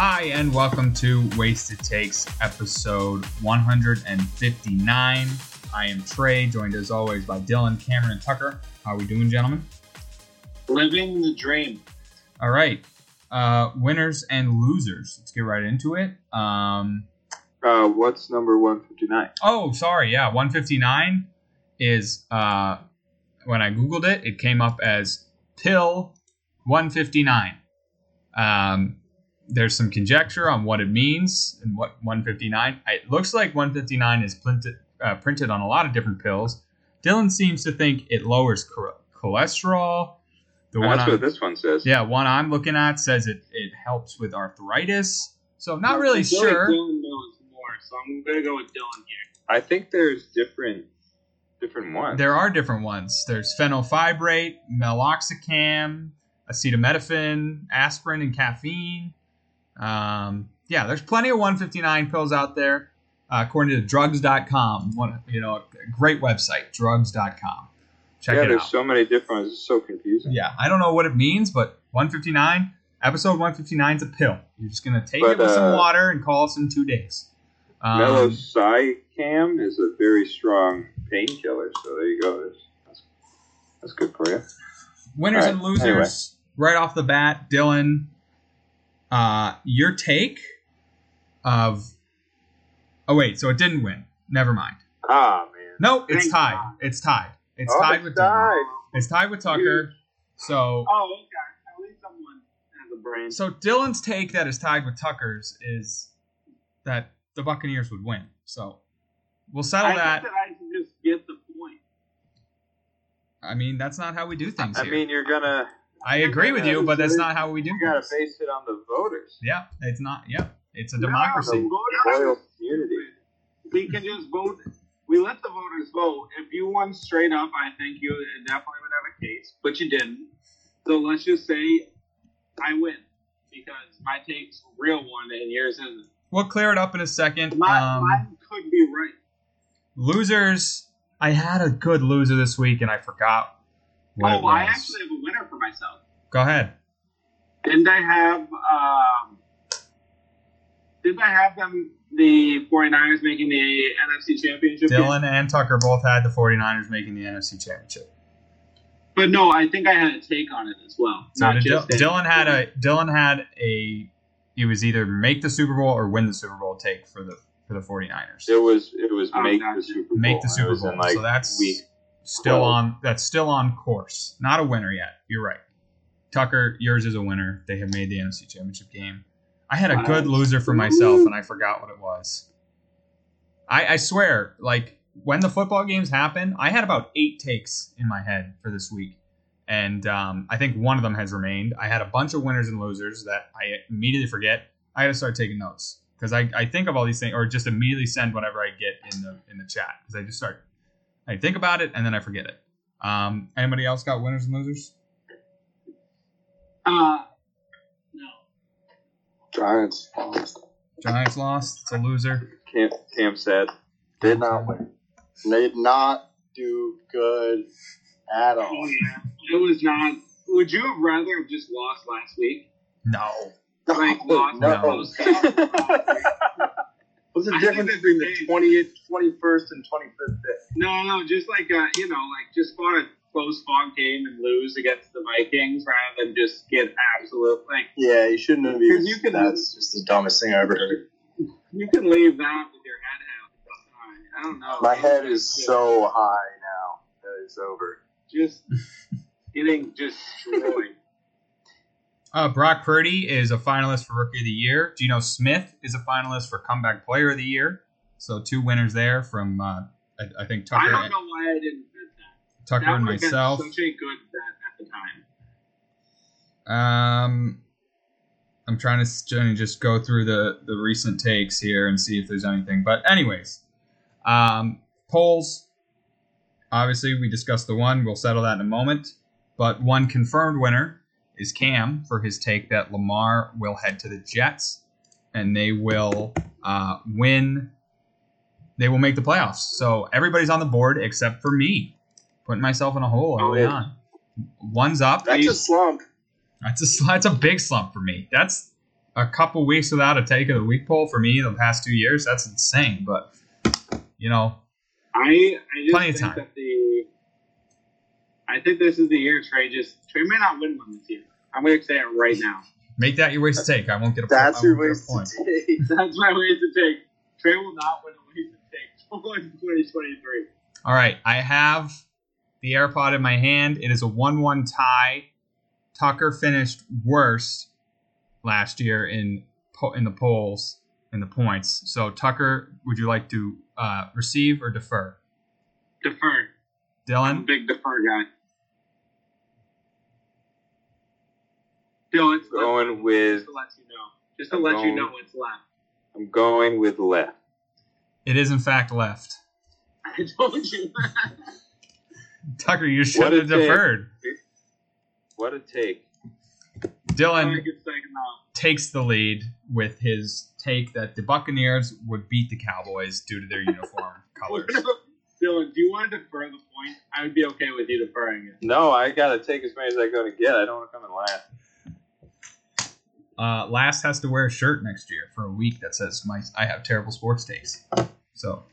Hi, and welcome to Wasted Takes, episode 159. I am Trey, joined as always by Dylan, Cameron, and Tucker. How are we doing, gentlemen? Living the dream. All right. Uh, winners and losers. Let's get right into it. Um, Uh, what's number 159? oh, sorry. Yeah, 159 is, uh, when I Googled it, it came up as pill 159. Um, there's some conjecture on what it means and what 159. It looks like 159 is printed uh, printed on a lot of different pills. Dylan seems to think it lowers cholesterol. The one That's I'm- what this one says. yeah, one I'm looking at says it it helps with arthritis. So I'm not really I feel like sure. Dylan knows more, so I'm gonna go with Dylan here. I think there's different different ones. There are different ones. There's fenofibrate, meloxicam, acetaminophen, aspirin, and caffeine. Um, yeah, there's plenty of 159 pills out there. Uh, according to drugs.com, one you know, a great website, drugs.com. Check yeah, it out. Yeah, there's so many different ones. It's so confusing. yeah, I don't know what it means, but 159, episode 159 is a pill. You're just gonna take But, it with some uh, water and call us in two days. Um, is a very strong painkiller, so there you go. That's, that's, good for you. winners All and losers anyway. right off the bat dylan uh your take of oh wait so it didn't win never mind Ah, man. no it's Thank tied God. it's tied it's Oh, tied with tied. it's tied with tucker so Oh, okay. At least someone has a brain. so dylan's take that is tied with tucker's is that the buccaneers would win so we'll settle I that that I can just get the point. i mean that's not how we do things I here mean, you're gonna i agree with you but that's not how we do it. you gotta base it on the voters. yeah it's not yeah it's a No, democracy the Loyal voters- community. We can just vote. We let the voters vote. If you won straight up, I think you definitely would have a case, but you didn't. So let's just say I win because my take's a real one and yours isn't. We'll clear it up in a second. My, Um, mine could be right. losers. I had a good loser this week and I forgot what it oh, was. I actually have a winner for myself. Go ahead. Didn't I have um didn't I have them the 49ers making the NFC championship? game? Dylan and Tucker both had the 49ers making the NFC Championship. But no, I think I had a take on it as well. So not did Dil- Dylan had a Dylan had a it was either make the Super Bowl or win the Super Bowl take for the for the 49ers. It was it was Oh, make gotcha. the Super Bowl. Make the Super Bowl. like, so that's week. Still 12. on that's still on course. Not a winner yet. You're right. Tucker, yours is a winner. They have made the NFC Championship game. I had a good loser for myself and I forgot what it was. I, I swear, like when the football games happen, I had about eight takes in my head for this week. And um, I think one of them has remained. I had a bunch of winners and losers that I immediately forget. I had to start taking notes because I, I think of all these things or just immediately send whatever I get in the in the chat because I just start I think about it and then I forget it. Um, anybody else got winners and losers? uh no. Giants lost. Giants lost. It's a loser. Cam, Cam said. Did not win. They Did not do good at Oh all. yeah. It was not would you have rather have just lost last week? No. Like lost no. What's the I difference between the the 20th, 21st, and 25th day? No, no, just like uh, you know, like just fought a close fought game and lose against the Vikings rather than just get absolute like Yeah, you shouldn't have Because you can- that's just the dumbest thing I ever heard. you can leave that with your head held. I don't know. My head is so high now that it's over. just getting just destroyed. Uh, Brock Purdy is a finalist for Rookie of the Year. Geno Smith is a finalist for Comeback Player of the Year. So two winners there from uh, I, I think Tucker. I don't and, know why I didn't bet that. Tucker that and have been myself. such a good bet at the time. Um, I'm trying to, trying to just go through the the recent takes here and see if there's anything. But anyways, um, polls. Obviously, we discussed the one. We'll settle that in a moment. But one confirmed winner is Cam for his take that Lamar will head to the Jets and they will uh, win. They will make the playoffs. So everybody's on the board except for me, putting myself in a hole early Oh. on. One's up. That's a slump. That's a that's a big slump for me. That's a couple weeks without a take of the week poll for me the past two years. That's insane. But you know, I I Plenty of time. the I think this is the year Trey just Trey may not win one this year. I'm gonna say it right now. make that your waste to take. I won't get a point. That's I your won't waste to take. That's my wasted take. Trey will not win a wasted take in 2023. All right, I have the AirPod in my hand. It is a one-one tie. Tucker finished worst last year in po- in the polls in the points. So Tucker, would you like to uh, receive or defer? Defer. I'm a Dylan, big defer guy. Dylan, it's Going left. with just to let you know. Just to let you know it's left. I'm going with left. it is in fact left. I told you. That. Tucker, you should What have a take. deferred. What a take. Dylan think it's second off. takes the lead with his take that the Buccaneers would beat the Cowboys due to their uniform colors. Dylan, do you want to defer the point? I would be okay with you deferring it. No, I gotta take as many as I gotta get. I don't want to come in last. Uh, last has to wear a shirt next year for a week that says my I have terrible sports takes. So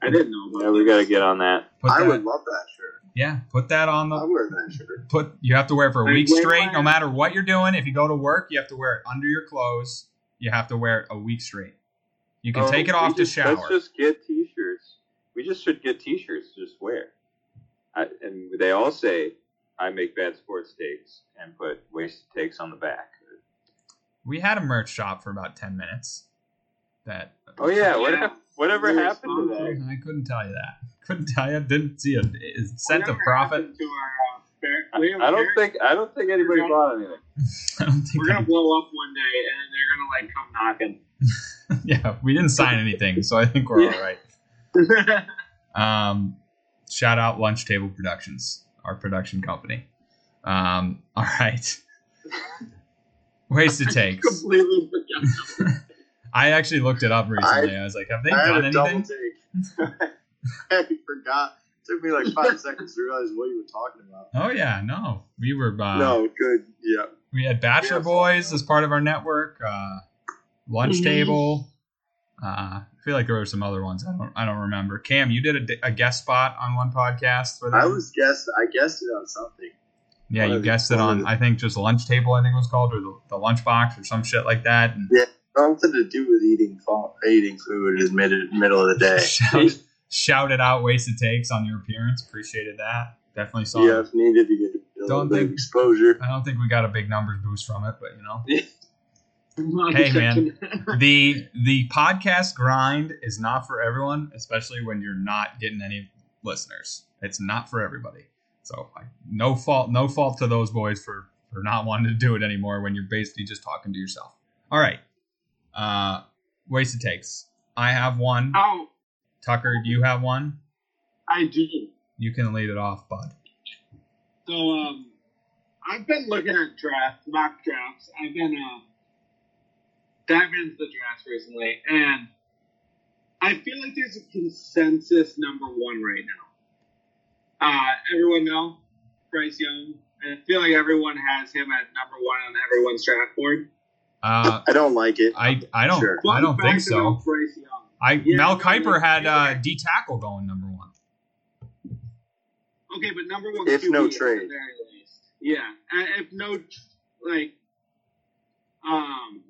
I didn't know about Yeah, we gotta get on that. put I that, would love that shirt. yeah, put that on the. I the wear that shirt. put. You have to wear it for a week straight, wait. no matter what you're doing. If you go to work, you have to wear it under your clothes. You have to wear it a week straight. You can Oh, take it off just- to shower. Let's just get t-shirts. We just should get t-shirts to just wear. I, and they all say, "I make bad sports takes," and put wasted takes on the back. We had a merch shop for about ten minutes. That Oh yeah, Yeah. whatever, whatever Very happened to that? I couldn't tell you that. Couldn't tell you. Didn't see a, a cent of profit. To our, uh, fair, I, we have a I don't fair- think I don't think anybody We're bought anything. I don't think. we're gonna I- blow up one day, and then they're gonna like come knocking. yeah, we didn't sign anything, so I think we're Yeah. all right. Um, shout out Lunch Table Productions, our production company. Um, all right. Wasted takes. Completely forgot. I actually looked it up recently. I, was like, have they I had done a double anything? take. I forgot. It took me like five seconds to realize what you were talking about. Oh yeah, no, we were. Uh, no, good. Yeah. we had Bachelor Yeah. Boys as part of our network. Uh, Lunch Mhm. Table. Uh, I feel like there were some other ones. I don't. I don't remember. Cam, you did a, a guest spot on one podcast for them. I was guessed. I guessed it on something. Yeah, you guessed it on I think just lunch table I think it was called or the, the lunch box or some shit like that. And Something to do with eating eating food in mid middle of the day. shout, shouted out wasted takes on your appearance. Appreciated that. Definitely saw. Yeah, if needed to get a little Don't think- of exposure. I don't think we got a big numbers boost from it, but you know. Hey, man. the the podcast grind is not for everyone, especially when you're not getting any listeners. It's not for everybody. So I, no fault, no fault to those boys for for not wanting to do it anymore when you're basically just talking to yourself. All right, uh, wasted takes. I have one. oh, Tucker, do you have one? I do. You can lead it off, bud. So, um, I've been looking at drafts, mock drafts. I've been uh, diving into the drafts recently, and I feel like there's a consensus number one right now. Uh, everyone know Bryce Young. I feel like everyone has him at number one on everyone's draft board. Uh, I don't like it. I I don't Sure. I don't think so. Bryce Young. I Yeah, Mel Kiper had uh. D tackle going number one. Okay, but number one. If QB no at the trade. very least. Yeah, if no, like, um,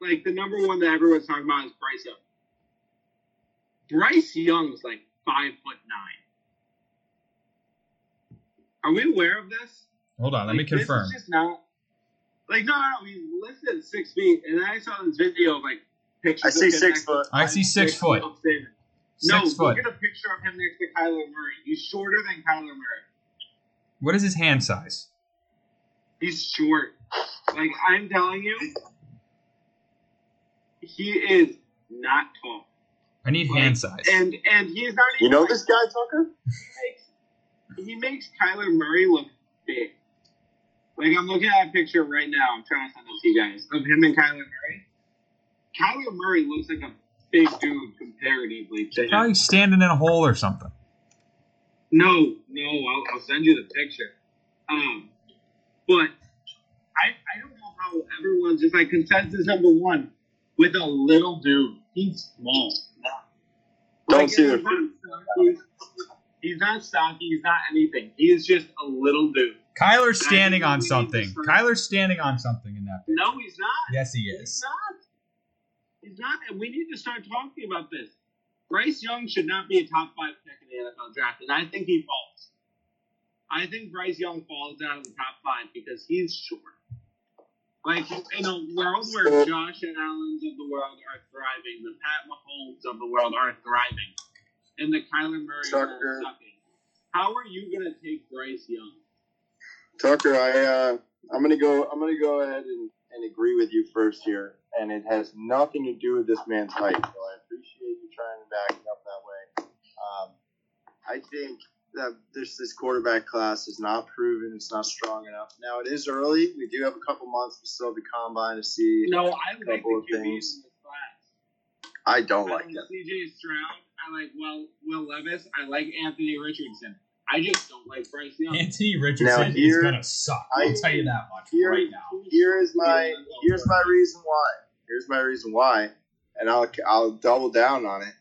like the number one that everyone's talking about is Bryce Young. Bryce Young's like five foot nine. Are we aware of this? Hold on, let me Like, this is confirm. just not. Like no, no, he's listed six feet, and I saw this video of like pictures. I see him six foot. I see six foot. I'm No, Six foot. look at a picture of him next to Kyler Murray. He's shorter than Kyler Murray. What is his hand size? He's short. Like I'm telling you, he is not tall. I need Like, hand size. And and he's not even You know like, this guy, Tucker? He makes he Kyler Murray look big. Like I'm looking at a picture right now. I'm trying to send it to you guys of him and Kyler Murray. Kyler Murray looks like a big dude comparatively to him. Probably standing in a hole or something. No, no, I'll, I'll send you the picture. Um, but I I don't know how how everyone's just like consensus number one with a little dude. He's small. Don't Like, see he's their not stocky. He's not stocky. He's not anything. He is just a little dude. Kyler's standing on think we need something. Kyler's standing on something in that. No, he's not. Yes, he He's is. not. He's not, and we need to start talking about this. Bryce Young should not be a top five pick in the NFL draft, and I think he falls. I think Bryce Young falls out of the top five because he's short. Like in a world where Josh and Allen's of the world are thriving, the Pat Mahomes of the world are thriving, and the Kyler Murray Tucker. How are you gonna take Bryce Young? Tucker, I uh, I'm gonna go. I'm gonna go ahead and, and agree with you first here, and it has nothing to do with this man's height. So I appreciate you trying to back it up that way. Um, I think that this this quarterback class is not proven. It's not strong enough. Now it is early. We do have a couple months. We still have the combine to see. No, I like the QBs in this class. I don't I like like that. CJ Stroud. I like Will Will Levis. I like Anthony Richardson. I just don't like Bryce Young. Anthony Richardson Now, here- is gonna suck. I'll I- tell you that much here- right now. Here is my here's my reason why. Here's my reason why, and I'll I'll double down on it.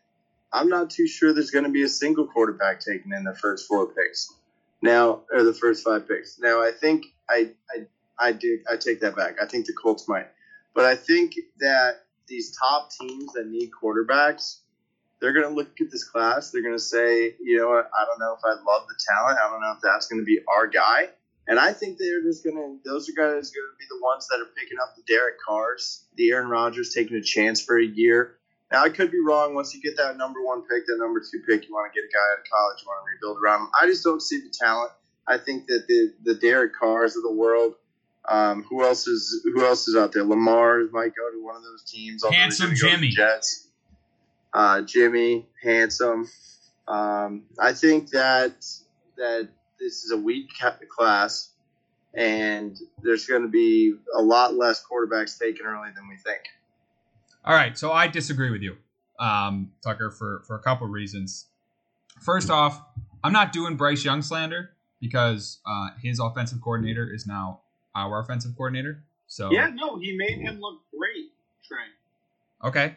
I'm not too sure there's going to be a single quarterback taken in the first four picks. Now, or the first five picks. Now, I think I I I do I take that back. I think the Colts might, but I think that these top teams that need quarterbacks, they're going to look at this class. They're going to say, you know what? I don't know if I love the talent. I don't know if that's going to be our guy. And I think they're just gonna; those are guys going to be the ones that are picking up the Derek Carrs, the Aaron Rodgers, taking a chance for a year. Now I could be wrong. Once you get that number one pick, that number two pick, you want to get a guy out of college, you want to rebuild around him. I just don't see the talent. I think that the the Derek Carrs of the world. Um, who else is who else is out there? Lamar might go to one of those teams. Handsome gonna go to the Jimmy. Jets. Uh, Jimmy, handsome. Um, I think that that this is a weak ca- class, and there's going to be a lot less quarterbacks taken early than we think. All right, so I disagree with you, um, Tucker, for for a couple reasons. First off, I'm not doing Bryce Young slander because uh, his offensive coordinator is now our offensive coordinator. So Yeah, no, he made him look great, Trey. okay,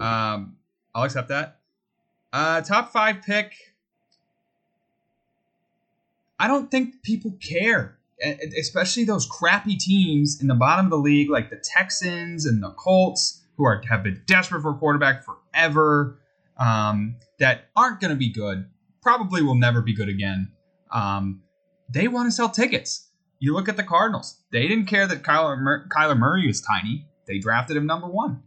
um, I'll accept that. Uh, top five pick. I don't think people care, especially those crappy teams in the bottom of the league, like the Texans and the Colts, who are have been desperate for a quarterback forever, um, that aren't going to be good. Probably will never be good again. Um, they want to sell tickets. You look at the Cardinals; they didn't care that Kyler Mur- Kyler Murray was tiny. They drafted him number one.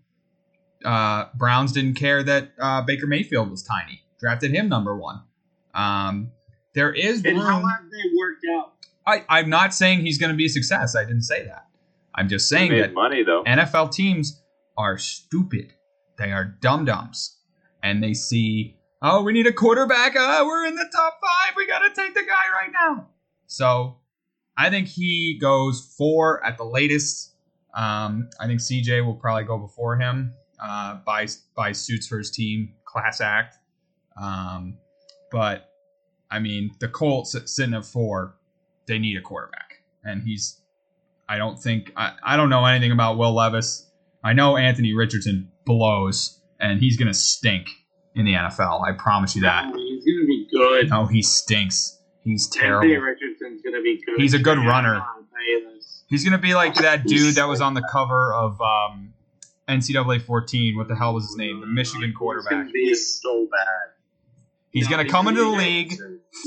Uh, Browns didn't care that uh, Baker Mayfield was tiny. Drafted him number one. Um, there is And how have they worked out? I, I'm not saying he's going to be a success. I didn't say that. I'm just saying that money though. NFL teams are stupid. They are dum dums, and they see, oh, we need a quarterback. Uh, we're in the top five. We got to take the guy right now. So, I think he goes four at the latest. Um, I think CJ will probably go before him. Uh, buys buys suits for his team, class act. Um, but I mean, the Colts sitting at four, they need a quarterback, and he's. I don't think I, I don't know anything about Will Levis. I know Anthony Richardson blows, and he's gonna stink in the NFL. I promise you that. He's gonna be good. No, he stinks. He's terrible. Anthony. Richardson's gonna be good. He's a good runner. I'll tell you this. He's gonna be like that dude that was on the cover of um, NCAA 14. What the hell was his name? The Michigan quarterback. He's so bad. He's No, gonna come into the gonna be league,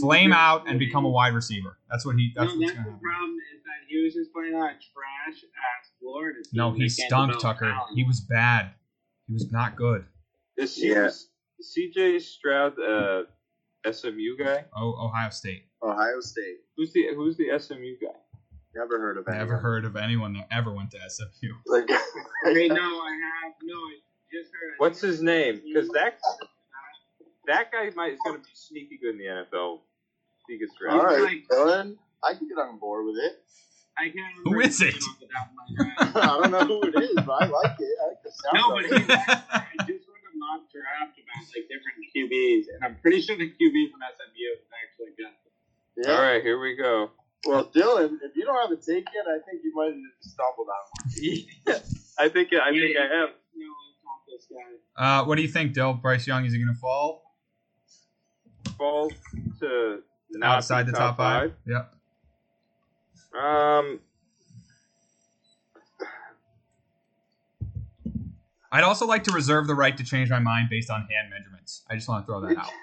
flame out, and become a wide receiver. That's what he. No, That's what's that's gonna the happen. problem is that he was just playing on trash ass Florida team. No, he stunk, Tucker. talent. He was bad. He was not good. Is Yeah. CJ Stroud uh, SMU guy? Oh, Ohio State. Ohio State. Who's the Who's the SMU guy? Never heard of Never anyone. heard of anyone that ever went to SMU. Like, Wait, no, I have no. I just heard. What's his name? Because that that guy might is going to be sneaky good in the NFL. He gets all drafted. right, Dylan. I can get on board with it. I can't Who remember is his it? name off the top of my head. I don't know who it is, but I like it. I like the sound No, of but it. he's actually, I just read a mock draft about like different QBs, and I'm pretty sure the QB from SMU is actually good. Yeah. All right, here we go. Well, Dylan, if you don't have a take yet, I think you might have stumbled on one. I think I think I have. No, it's not this guy. Uh, what do you think, Dill? Bryce Young is he going to fall Fall to not outside the top five? Yep. Um, I'd also like to reserve the right to change my mind based on hand measurements. I just want to throw that out.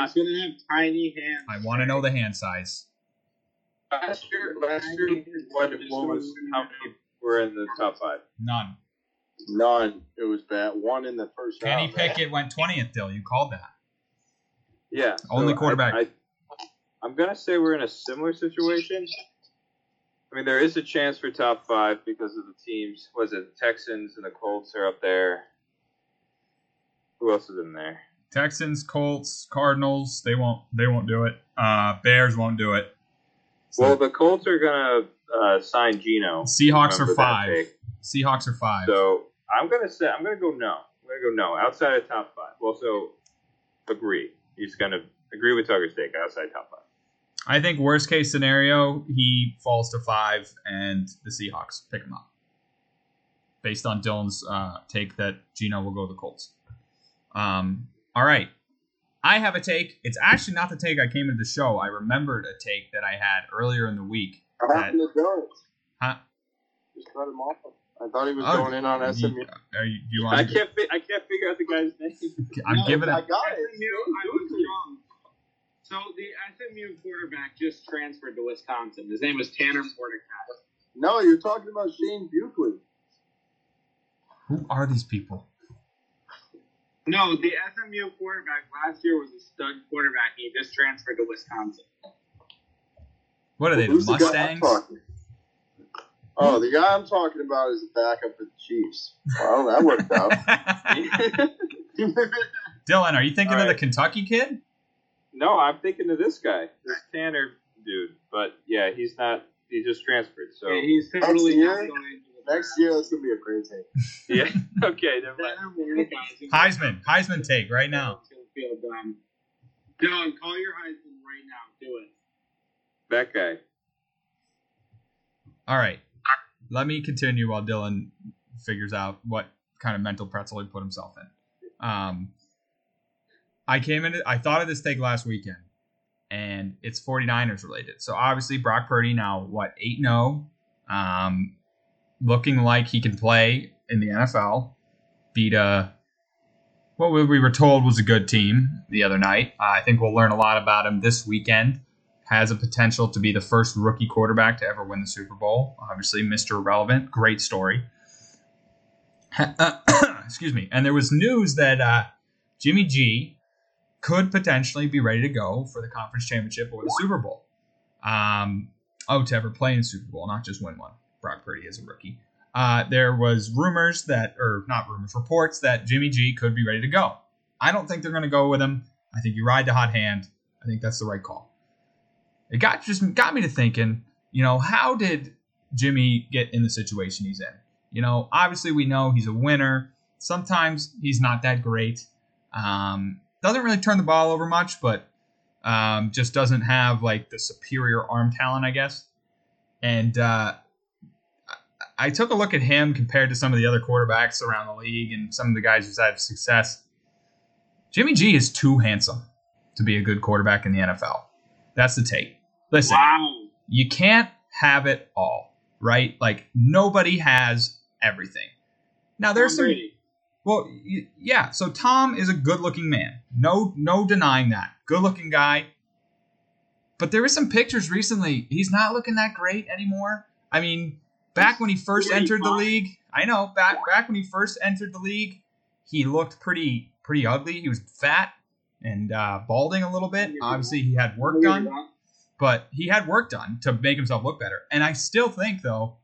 He's gonna have tiny hands. I want to know the hand size. Last year, last year, what, what was how many were in the top five? None. None. It was bad. One in the first Kenny round. Pickett went 20th, Dill. You called that. Yeah, Only I- quarterback. I, I'm gonna say we're in a similar situation. I mean, there is a chance for top five because of the teams. Was it the Texans and the Colts are up there? Who else is in there? Texans, Colts, Cardinals. They won't. They won't do it. Uh, Bears won't do it. So- Well, the Colts are gonna uh, sign Geno. Seahawks are five. Seahawks are five. So I'm gonna say I'm gonna go no. I'm gonna go no outside of top five. Well, so agree. He's gonna agree with Tucker Steak outside top five. I think worst case scenario, he falls to five, and the Seahawks pick him up. Based on Dylan's uh, take that Geno will go to the Colts. Um, all right, I have a take. It's actually not the take I came into the show. I remembered a take that I had earlier in the week. What happened to Dylan? Huh? Just cut him off. I thought he was Oh, going in on SMU. You, are you, do you I want? can't. Fi- I can't figure out the guy's name. I'm No, giving I it. got it. SMU, I was wrong. So the SMU quarterback just transferred to Wisconsin. His name was Tanner Mordecai. No, you're talking about Shane Buckley. Who are these people? No, the SMU quarterback last year was a stud quarterback. He just transferred to Wisconsin. What are they? The Who's guy I'm Mustangs? talking? Oh, the guy I'm talking about is a backup for the Chiefs. Well, that worked out. Dylan, are you thinking All of the. Kentucky kid? no, I'm thinking of this guy, this Tanner dude. But yeah, he's not. He just transferred. So And he's totally not going into the Next year, that's gonna be a great team. yeah. Okay, never mind. Tanner Mordecai is gonna- Heisman, Heisman take right now. It's feel dumb. Dylan, call your Heisman right now. Do it. That guy. All right. Let me continue while Dylan figures out what kind of mental pretzel he put himself in. Um, I came in, I thought of this take last weekend, and it's 49ers related. So obviously, Brock Purdy now, what, 8 0, um, looking like he can play in the NFL, beat a, what we were told was a good team the other night. I think we'll learn a lot about him this weekend has a potential to be the first rookie quarterback to ever win the Super Bowl. Obviously, Mr. Relevant, great story. Excuse me. And there was news that uh, Jimmy G could potentially be ready to go for the conference championship or the Super Bowl. Um, oh, to ever play in Super Bowl, not just win one. Brock Purdy is a rookie. Uh, there was rumors that, or not rumors, reports that Jimmy G could be ready to go. I don't think they're going to go with him. I think you ride the hot hand. I think that's the right call it got just got me to thinking, you know, how did Jimmy get in the situation he's in? You know, obviously we know he's a winner. Sometimes he's not that great. Um, doesn't really turn the ball over much, but um, just doesn't have like the superior arm talent, I guess. And uh, I- took a look at him compared to some of the other quarterbacks around the league and some of the guys who've had success. Jimmy G is too handsome to be a good quarterback in the NFL. That's the take. Listen, Wow. you can't have it all, right? Like nobody has everything. Now there's Tom some Brady. well, yeah. So Tom is a good-looking man. No, no denying that. Good-looking guy. But there was some pictures recently. He's not looking that great anymore. I mean, back when he first entered the league, I know. Back back when he first entered the league, he looked pretty pretty ugly. He was fat and uh, balding a little bit. Obviously, he had work done but he had work done to make himself look better. And I still think though,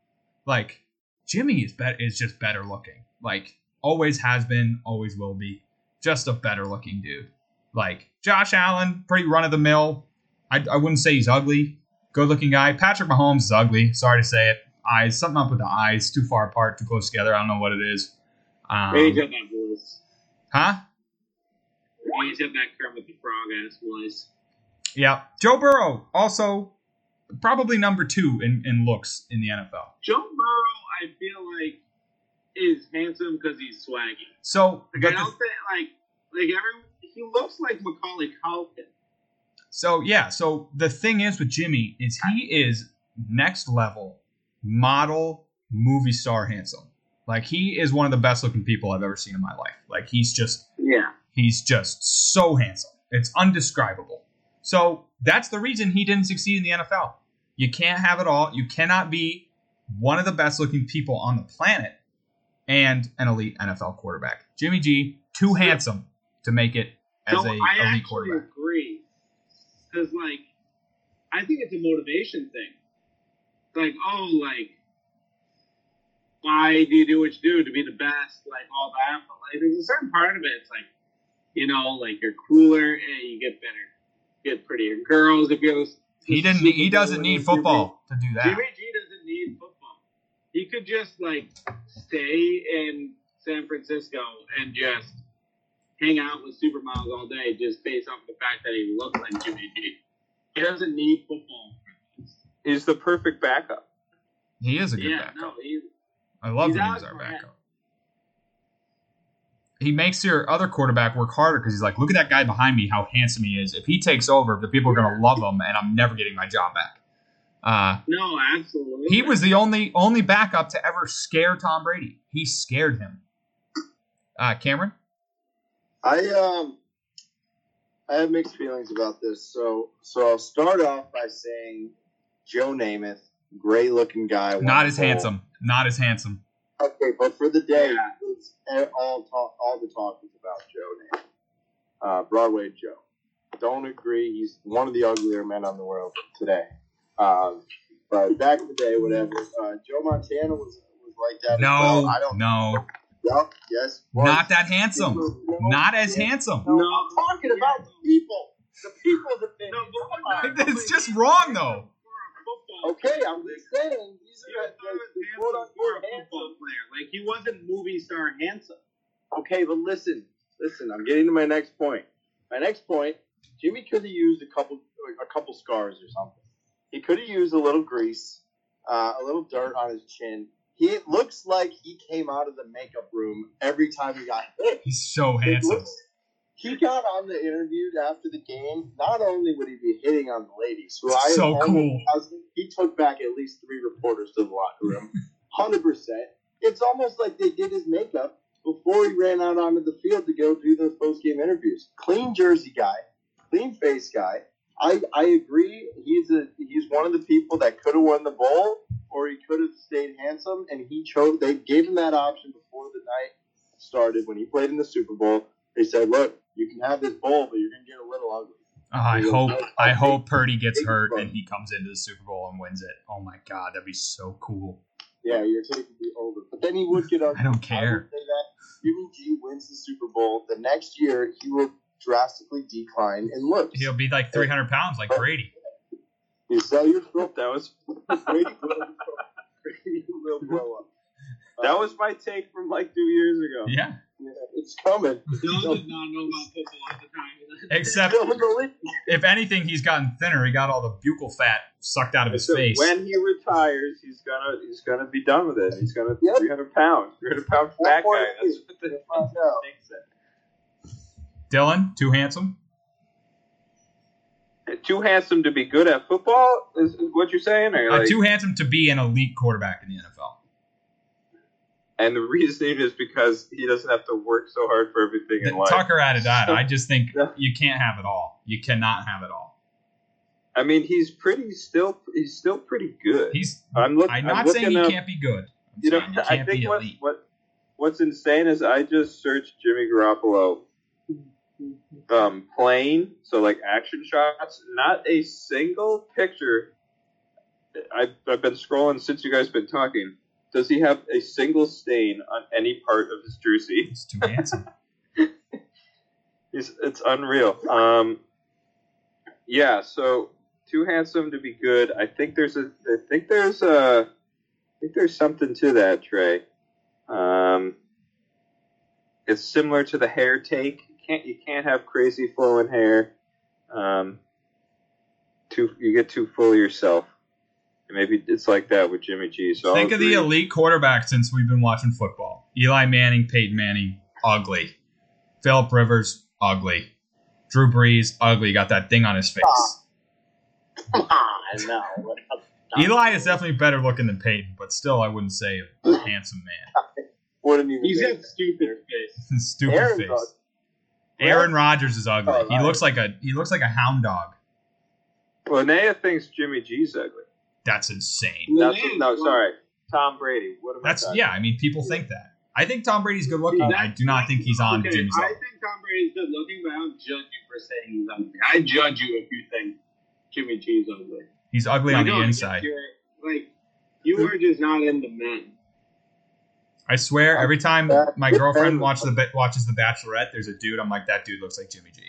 like Jimmy is better is just better looking. Like always has been, always will be. Just a better looking dude. Like Josh Allen, pretty run of the mill. I, I wouldn't say he's ugly. Good looking guy. Patrick Mahomes is ugly. Sorry to say it. Eyes, something up with the eyes, too far apart, too close together. I don't know what it is. Um, Age up that voice. huh? Age up that Kermit the Frog ass voice. Yeah. Joe Burrow, also probably number two in, in looks in the NFL. Joe Burrow, I feel like, is handsome because he's swaggy. So, Like, I the- don't think like like every he looks like Macaulay Culkin. So yeah, so the thing is with Jimmy is he is next level model movie star handsome. Like he is one of the best looking people I've ever seen in my life. Like he's just Yeah. he's just so handsome. It's undescribable. So that's the reason he didn't succeed in the NFL. You can't have it all. You cannot be one of the best looking people on the planet and an elite NFL quarterback. Jimmy G, too handsome to make it as so a I elite actually quarterback. agree because like I think it's a motivation thing. Like oh like why do you do what you do to be the best like all that but like there's a certain part of it it's like you know like you're cooler and you get better get prettier girls if you're He didn't. He doesn't need football to do that. Jimmy G doesn't need football. He could just like stay in San Francisco and just hang out with supermodels all day, just based off the fact that he looks like Jimmy G. He doesn't need football. He's the perfect backup. He is a good Yeah, backup. no, he's I love he's that he's our for that. backup. He makes your other quarterback work harder because he's like, look at that guy behind me, how handsome he is. If he takes over, the people are gonna love him, and I'm never getting my job back. Uh, no, absolutely. he was the only only backup to ever scare Tom Brady. He scared him. Uh, Cameron, I um I have mixed feelings about this. So so I'll start off by saying Joe Namath, great looking guy. not as handsome, not as handsome. Okay, but for the day, Yeah. it's all talk, all the talk is about Joe Namath. Uh, Broadway Joe. Don't agree. He's one of the uglier men on the world today. Um, but back in the day, whatever. Uh, Joe Montana was was like that. as No, well. I don't. no, Yep, yes. was. not that handsome. No, Not as yeah. handsome. No, No. I'm talking about the people. The people that they. No, but Come we're on. It's just wrong, though. Football. Okay, I'm just saying He's He are not quote handsome unquote a football player. Like he wasn't movie star handsome. Okay, but listen, listen. I'm getting to my next point. My next point: Jimmy could have used a couple, a couple scars or something. He could have used a little grease, uh, a little dirt on his chin. He it looks like he came out of the makeup room every time he got hit. He's so handsome. looks- he got on the interview after the game. Not only would he be hitting on the ladies, who I So cool. positive- He took back at least three reporters to the locker room. Hundred percent. It's almost like they did his makeup before he ran out onto the field to go do those post game interviews. Clean jersey guy, clean face guy. I, I agree. He's a he's one of the people that could have won the bowl, or he could have stayed handsome, and he chose. They gave him that option before the night started when he played in the Super Bowl. They said, "Look, you can have this bowl, but you're gonna get a little ugly." Oh, I hope I hope Purdy gets hurt and he comes into the Super Bowl and wins it. Oh my god, that'd be so cool. Yeah, you're taking the over, but then he would get ugly. I don't care. would say that Jimmy G wins the Super Bowl. The next year, he will drastically decline in looks. He'll be like 300 pounds like Brady. You sell your throat. That was Brady will, Brady will blow up. that was my take from like two years ago. Yeah. Yeah, it's coming. Bill did not know about football at the time. Except Still in the league. if anything, he's gotten thinner. He got all the buccal fat sucked out of his So face. when he retires, he's gonna he's gonna be done with it. He's gonna Yep. 300 pounds, 300 pound fat One guy. That's what the Find out. take said. Dylan, too handsome. Too handsome to be good at football is, is what you're saying, or Uh, like, too handsome to be an elite quarterback in the NFL. And the reasoning is because he doesn't have to work so hard for everything in life. Tucker added that. I just think Yeah. you can't have it all. You cannot have it all. I mean, he's pretty still. He's still pretty good. He's. I'm, look, I'm I'm not saying he up, can't be good. I'm You know, saying I think what, what what's insane is I just searched Jimmy Garoppolo um, playing, so like action shots. Not a single picture. I've, I've been scrolling since you guys been talking. Does he have a single stain on any part of his jersey? He's too handsome. It's, it's unreal. Um, yeah, so too handsome to be good. I think there's a. I think there's a. I think there's something to that, Trey. Um, it's similar to the hair take. You can't you can't have crazy flowing hair. Um, too you get too full of yourself. And maybe it's like that with Jimmy G. So Think of the elite quarterback since we've been watching football. Eli Manning, Peyton Manning, ugly. Philip Rivers, ugly. Drew Brees, ugly. Got that thing on his face. Come on, no. Eli is definitely better looking than Peyton, but still, I wouldn't say a handsome man. Wouldn't even. He's make got stupid face. Stupid Aaron's face. ugly. Aaron Rodgers is ugly. Oh, He right. looks like a he looks like a hound dog. Linnea thinks Jimmy G's ugly. That's insane. That's Linnea no, sorry, Tom Brady. What am That's I talking yeah. I mean, people think that. I think Tom Brady's good looking. I do not think he's on okay, Jimmy's I think Tom Brady's good looking, but I don't judge you for saying he's ugly. I judge you if you think Jimmy G's ugly. He's ugly Like, on the no, inside. you're- Like you are just not into men. I swear, every time my girlfriend watches the watches The Bachelorette, there's a dude. I'm like, that dude looks like Jimmy G.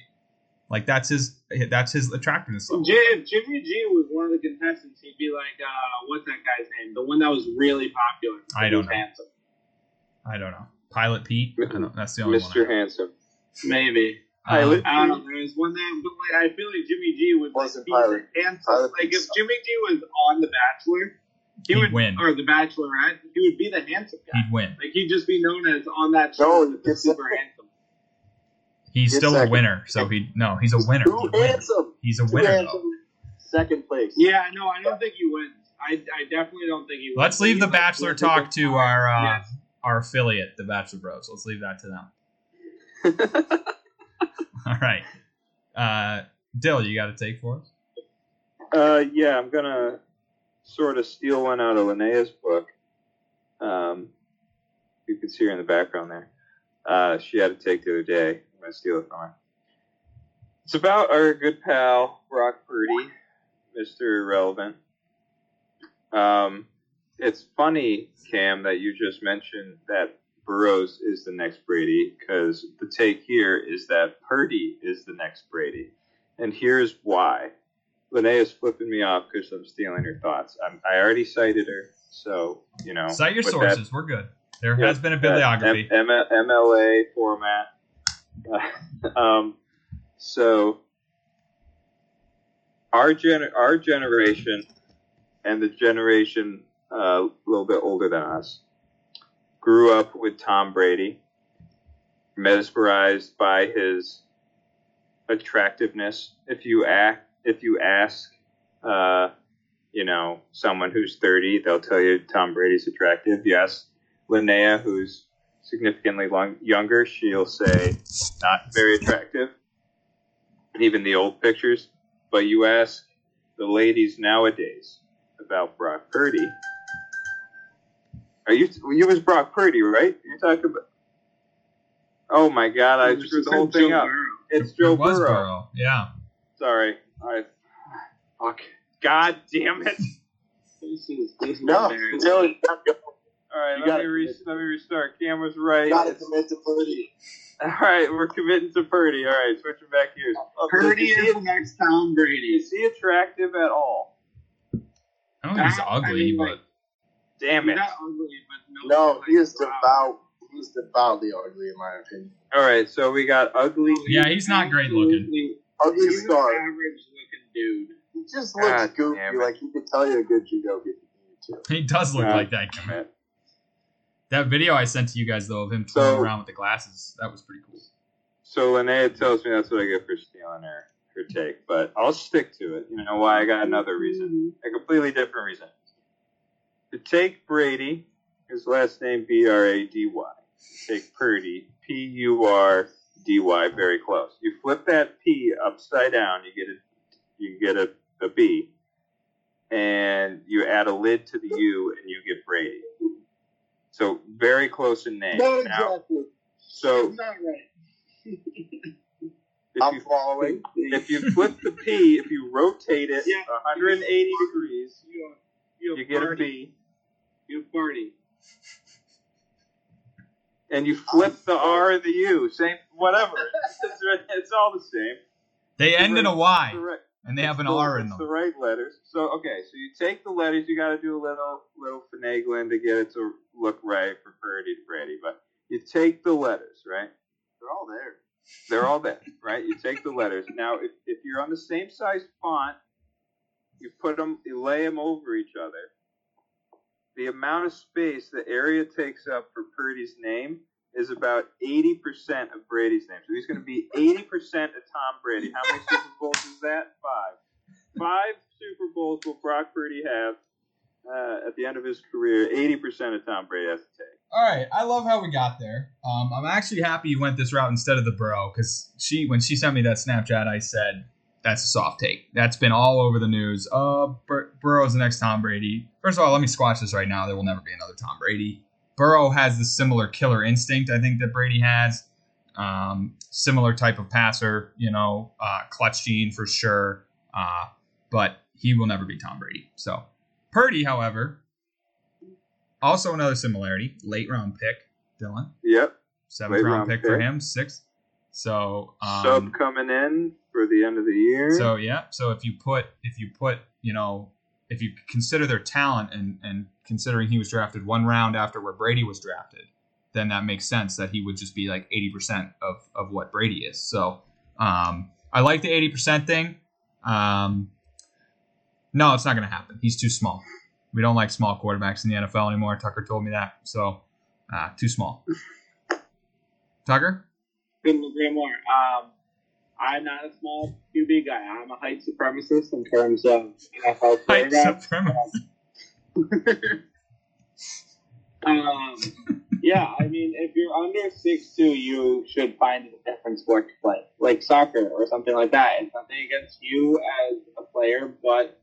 Like that's his that's his attractiveness level. If Jimmy G was one of the contestants, he'd be like, uh, what's that guy's name? The one that was really popular. I don't know. Handsome. I don't know. Pilot Pete. I don't know. That's the only one. I Mr. Handsome. Maybe. Pilot. Um, I don't know. There was one that, but like, I feel like Jimmy G would like, Wasn't be Pilot. handsome. Pilot like if Pete's- Jimmy G was on The Bachelor, he He'd would win. or The Bachelorette, he would be the handsome guy. he'd win. Like he'd just be known as on that show No, as the it's- super handsome. He's Get still a winner. So he no, he's a winner. Too He'd win. handsome. He's a winner though. handsome. Second place. Yeah, no, I don't think he wins. I, I definitely don't think he wins. Let's leave He's the like Bachelor talk to our uh, Yes. our affiliate, the Bachelor Bros. Let's leave that to them. All right. Uh, Dill, you got a take for us? Uh, yeah, I'm gonna sort of steal one out of Linnea's book. Um, you can see her in the background there. Uh, she had a take the other day. Steal it from her. It's about our good pal Brock Purdy, Mr. Irrelevant. Um, it's funny, Cam, that you just mentioned that Burrows is the next Brady because the take here is that Purdy is the next Brady, and here's why. Linnea's flipping me off because I'm stealing her thoughts. I'm, I already cited her, so you know. Cite your sources. We're good. There Yeah, has been a bibliography. M- M- MLA format. um, so our gen- our generation and the generation uh, a little bit older than us grew up with Tom Brady, mesmerized by his attractiveness. If you act, if you ask, uh, you know, someone who's 30, they'll tell you Tom Brady's attractive. Yes, Linnea, who's significantly long, younger, she'll say not very attractive. Even the old pictures. But you ask the ladies nowadays about Brock Purdy. Are you? You was Brock Purdy, right? You're talking about. Oh my God! I screwed the whole thing Joe up. Burrow. It's It Joe was Burrow. Burrow. Yeah. Sorry. I. Fuck. God damn it! This is this is No, All right, You let me, re- commit. let me restart. Camera's right. Gotta commit to Purdy. All right, we're committing to Purdy. All right, switching back here. Purdy is, is the next Tom Brady. is he attractive at all? I don't think he's I- I ugly, mean, but like, Damn it! not ugly, but no, no he is wow. devout. He's devoutly ugly, in my opinion. All right, so we got ugly. yeah, he's not great looking. Absolutely- Ugly He's an star. average looking dude. He just looks God goofy. Like he could tell you a good judo if he needed to. He does look Yeah. like that. Damn it. That video I sent to you guys though of him So- twirling around with the glasses, that was pretty cool. So Linnea tells me that's what I get for stealing her her take, but I'll stick to it. You know why? I got another reason, a completely different reason. To take Brady, his last name B R A D Y. Take Purdy, P U R D Y, very close. You flip that P upside down, you get a you get a, a B, and you add a lid to the U, and you get Brady. So very close in name. Not Now, exactly. so It's not right. if I'm you following. if you flip the P, if you rotate it Yeah. 180 degrees, You, you, you get a party. B. You party. And you flip the R and the U, same whatever. It's, it's all the same. They end in a Y. It's Y the right- and they have an the- R in it's the right letters. So okay, so you take the letters. You got to do a little little finagling to get it to look right for Purdy to Brady. But you take the letters, right? They're all there. They're all there, right? You take the letters. Now, if, if you're on the same size font you put them, you lay them over each other. The amount of space the area takes up for Purdy's name is about 80% of Brady's name. So he's going to be 80% of Tom Brady. How many Super Bowls is that? Five. Five Super Bowls will Brock Purdy have uh, at the end of his career? 80% of Tom Brady has to take. All right, I love how we got there. Um, I'm actually happy you went this route instead of the Burrow because she, when she sent me that Snapchat, I said that's a soft take. That's been all over the news. Uh, Bur- Burrow's the next Tom Brady. First of all, let me squash this right now. There will never be another Tom Brady. Burrow has the similar killer instinct I think that Brady has. Um, similar type of passer, you know, uh, clutch gene for sure. Uh, but he will never be Tom Brady. So Purdy, however, also another similarity, late round pick, Dylan. Yep. Seventh round, round pick, for him, sixth. So um, Sub coming in for the end of the year. so yeah, so if you put if you put you know if you consider their talent and and considering he was drafted one round after where Brady was drafted, then that makes sense that he would just be like eighty percent of of what Brady is. So um, I like the eighty percent thing. Um, no, it's not going to happen. He's too small. We don't like small quarterbacks in the NFL anymore. Tucker told me that. So uh, too small. Tucker. Couldn't. Um, I'm not a small QB guy. I'm a height supremacist in terms of NFL Height supremacy. Um, yeah, I mean, if you're under six two, you should find a different sport to play, like soccer or something like that. It's nothing against you as a player, but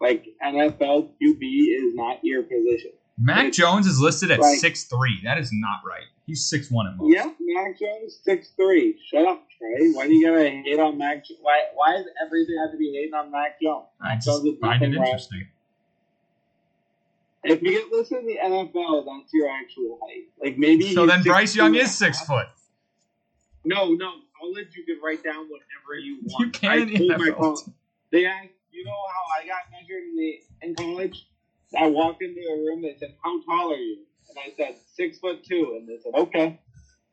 like NFL QB is not your position. Mac Jones is listed at six three. That is not right. He's six one at most. Yeah, Mac Jones six three. Shut up, Trey. Why do you gotta hate on Mac? Why why does everything have to be hating on Mac Jones? I Mac just Jones find it interesting. If you get listed in the NFL, that's your actual height. Like maybe. So then Bryce Young is six foot. No, no. College, you can write down whatever you want. You can I told my col- They asked, you know how I got measured in the in college? I walked into a room. They said, "How tall are you?" And I said, six foot two. And they said, "Okay."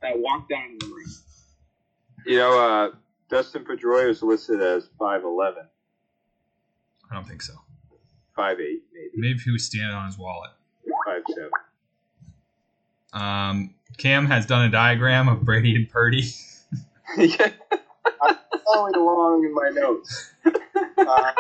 I walked down the room. You know, uh, Dustin Pedroia is listed as 5'11", I don't think so. 5'8", maybe, Maybe if he was standing on his wallet. 5'7". Um, Cam has done a diagram of Brady and Purdy. yeah. I'm following along in my notes. Uh,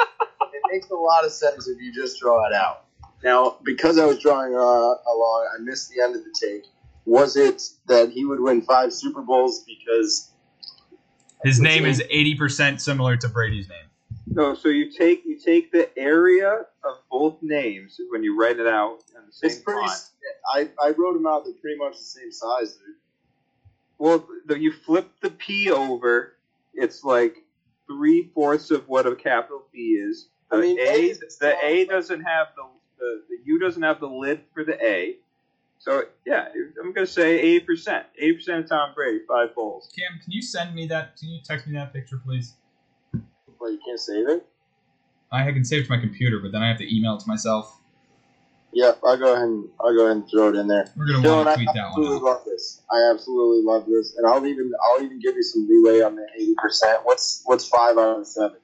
it makes a lot of sense if you just draw it out. Now, because I was drawing uh, along, I missed the end of the take. Was it that he would win five Super Bowls because His name is eighty percent similar to Brady's name. No, so you take you take the area of both names when you write it out in the it's pretty? font. I, I wrote them out. They're pretty much the same size, dude. Well, the, you flip the P over, it's like three fourths of what a capital P is. The I mean, A A, the. A doesn't have the, the the U doesn't have the lid for the A. So yeah, I'm gonna say eighty percent. Eighty percent of Tom Brady, five bowls. Cam, can you send me that? Can you text me that picture, please? Well, you can't save it. I can save it to my computer, but then I have to email it to myself. Yeah, I'll go ahead and I'll go ahead and throw it in there. We're gonna Dylan, want to I tweet that one absolutely out. love this. I absolutely love this, and I'll even I'll even give you some leeway on the eighty percent. What's what's five out of seven?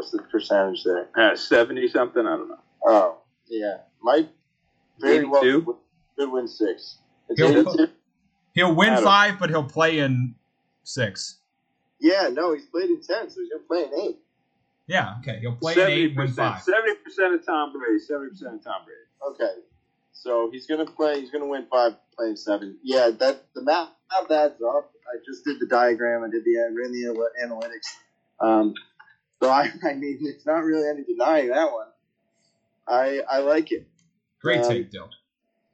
What's the percentage there? Uh, Seventy something, I don't know. Oh, yeah, might very well 82? could win six. It's He'll 82? He'll win five, but he'll play in six. Yeah, no, he's played in ten, so he's gonna play in eight. Yeah, okay. He'll play in eight, win five. Seventy percent of Tom Brady. Seventy percent of Tom Brady. Okay, so he's gonna play. He's gonna win five, playing seven. Yeah, that the math math adds up. I just did the diagram. I did the I ran the analytics. Um, so I, I mean, it's not really any denying that one. I I like it. Great Um, take.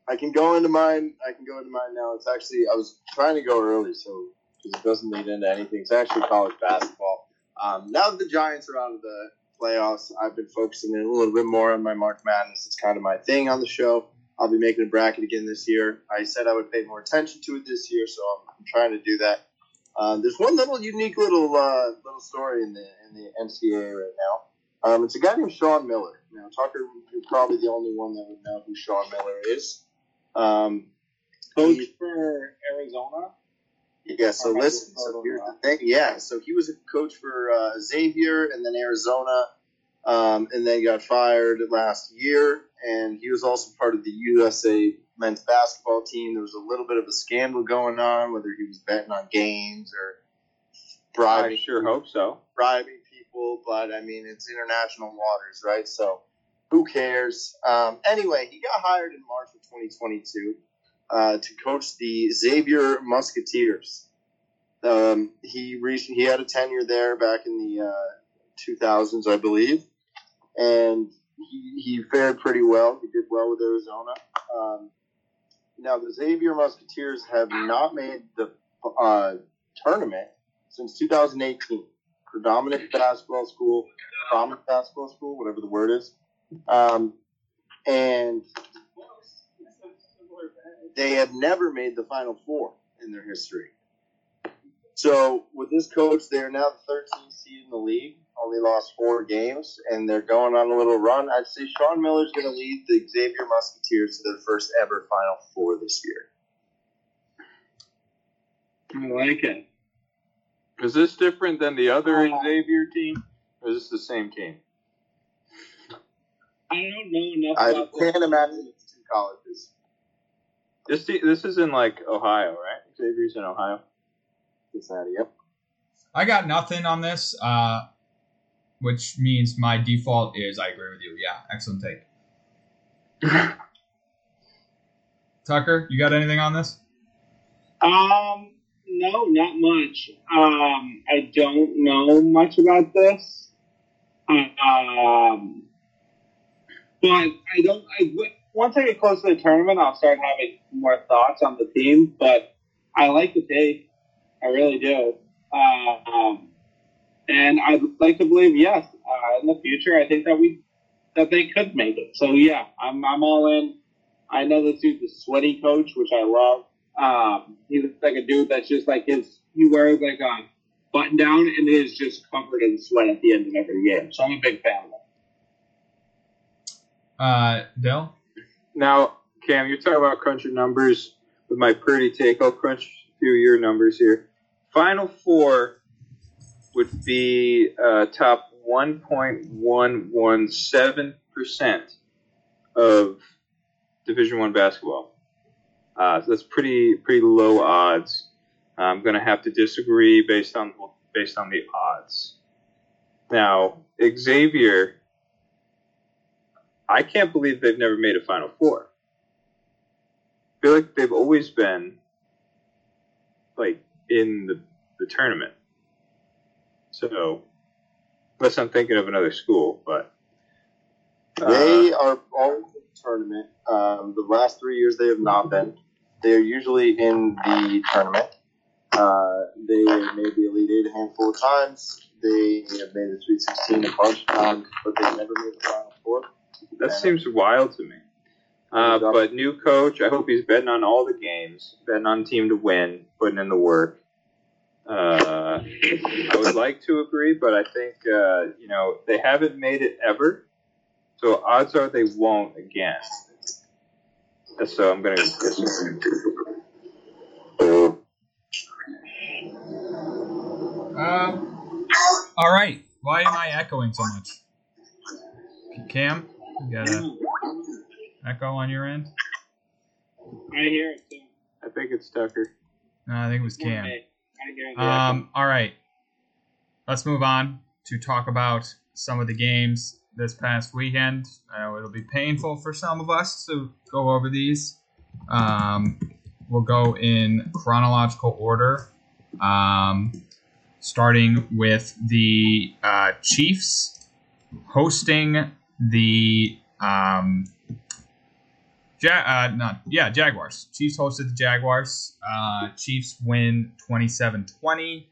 I can go into mine. I can go into mine now. It's actually I was trying to go early, so because it doesn't lead into anything. It's actually college basketball. Um, now that the Giants are out of the playoffs, I've been focusing a little bit more on my March Madness. It's kind of my thing on the show. I'll be making a bracket again this year. I said I would pay more attention to it this year, so I'm, I'm trying to do that. Um, there's one little unique little uh, little story in the in the NCAA right now. Um, it's a guy named Sean Miller. Now Tucker, you're probably the only one that would know who Sean Miller is. Um, Coach he- for Arizona. yeah, so listen. So here's the thing. Yeah, so he was a coach for uh, Xavier and then Arizona. um, and then got fired last year. And he was also part of the USA men's basketball team. There was a little bit of a scandal going on, whether he was betting on games or bribing I sure hope so. bribing people, but I mean, it's international waters, right? So who cares? Um, anyway, he got hired in March of 2022 uh, to coach the Xavier Musketeers. Um, he reached, he had a tenure there back in the uh, 2000s, I believe, and he, he fared pretty well. He did well with Arizona. Um, now, the Xavier Musketeers have not made the uh, tournament since 2018 predominant basketball school, prominent basketball school, whatever the word is. Um, and they have never made the Final Four in their history. So with this coach, they are now the 13th seed in the league. Only lost four games, and they're going on a little run. I'd say Sean Miller's going to lead the Xavier Musketeers to their first ever Final Four this year. I like it. Is this different than the other Uh, Xavier team? Or is this the same team? I don't know enough I about can't this. imagine it's two colleges. This this is in like Ohio, right? Xavier's in Ohio. Cincinnati, yep. I got nothing on this, uh, which means my default is I agree with you. Yeah, excellent take. Tucker, you got anything on this? Um, no, not much. Um, I don't know much about this. Um, but I don't. I w- once I get close to the tournament, I'll start having more thoughts on the team. But I like the take. I really do. Um, and I'd like to believe yes. Uh, in the future, I think that we that they could make it. So yeah, I'm I'm all in. I know this dude's a sweaty coach, which I love. Um, he looks like a dude that's just like his. He wears like a button down and is just covered in sweat at the end of every game. So I'm a big fan of that. Uh, Dell? Now, Cam, you're talking about crunching numbers with my pretty take. I'll crunch a few of your numbers here. Final four would be uh, top 1.117% of Division One basketball. Uh, so that's pretty pretty low odds. I'm going to have to disagree based on based on the odds. Now, Xavier I can't believe they've never made a Final Four. I feel like they've always been like in the, the tournament. So, unless I'm thinking of another school, but uh, They are always in the tournament. Um, the last three years they have not been. They are usually in the tournament. Uh, they made the Elite Eight a handful of times. They have made the Sweet 16 a bunch of times, but they've never made the Final Four. that seems wild to me. Uh, but new coach, I hope he's betting on all the games, betting on team to win, putting in the work. Uh, I would like to agree, but I think uh, you know they haven't made it ever, so odds are they won't again. So I'm going to disagree. Um, all right. Why am I echoing so much? Cam, you got a echo on your end? I hear it too. I think it's Tucker. No, I think it was Cam. Um, all right. Let's move on to talk about some of the games this past weekend. I know it'll be painful for some of us to go over these. Um, we'll go in chronological order, um, starting with the uh, Chiefs hosting the um, ja- uh, not yeah Jaguars. Chiefs hosted the Jaguars. Uh, Chiefs win 27-20.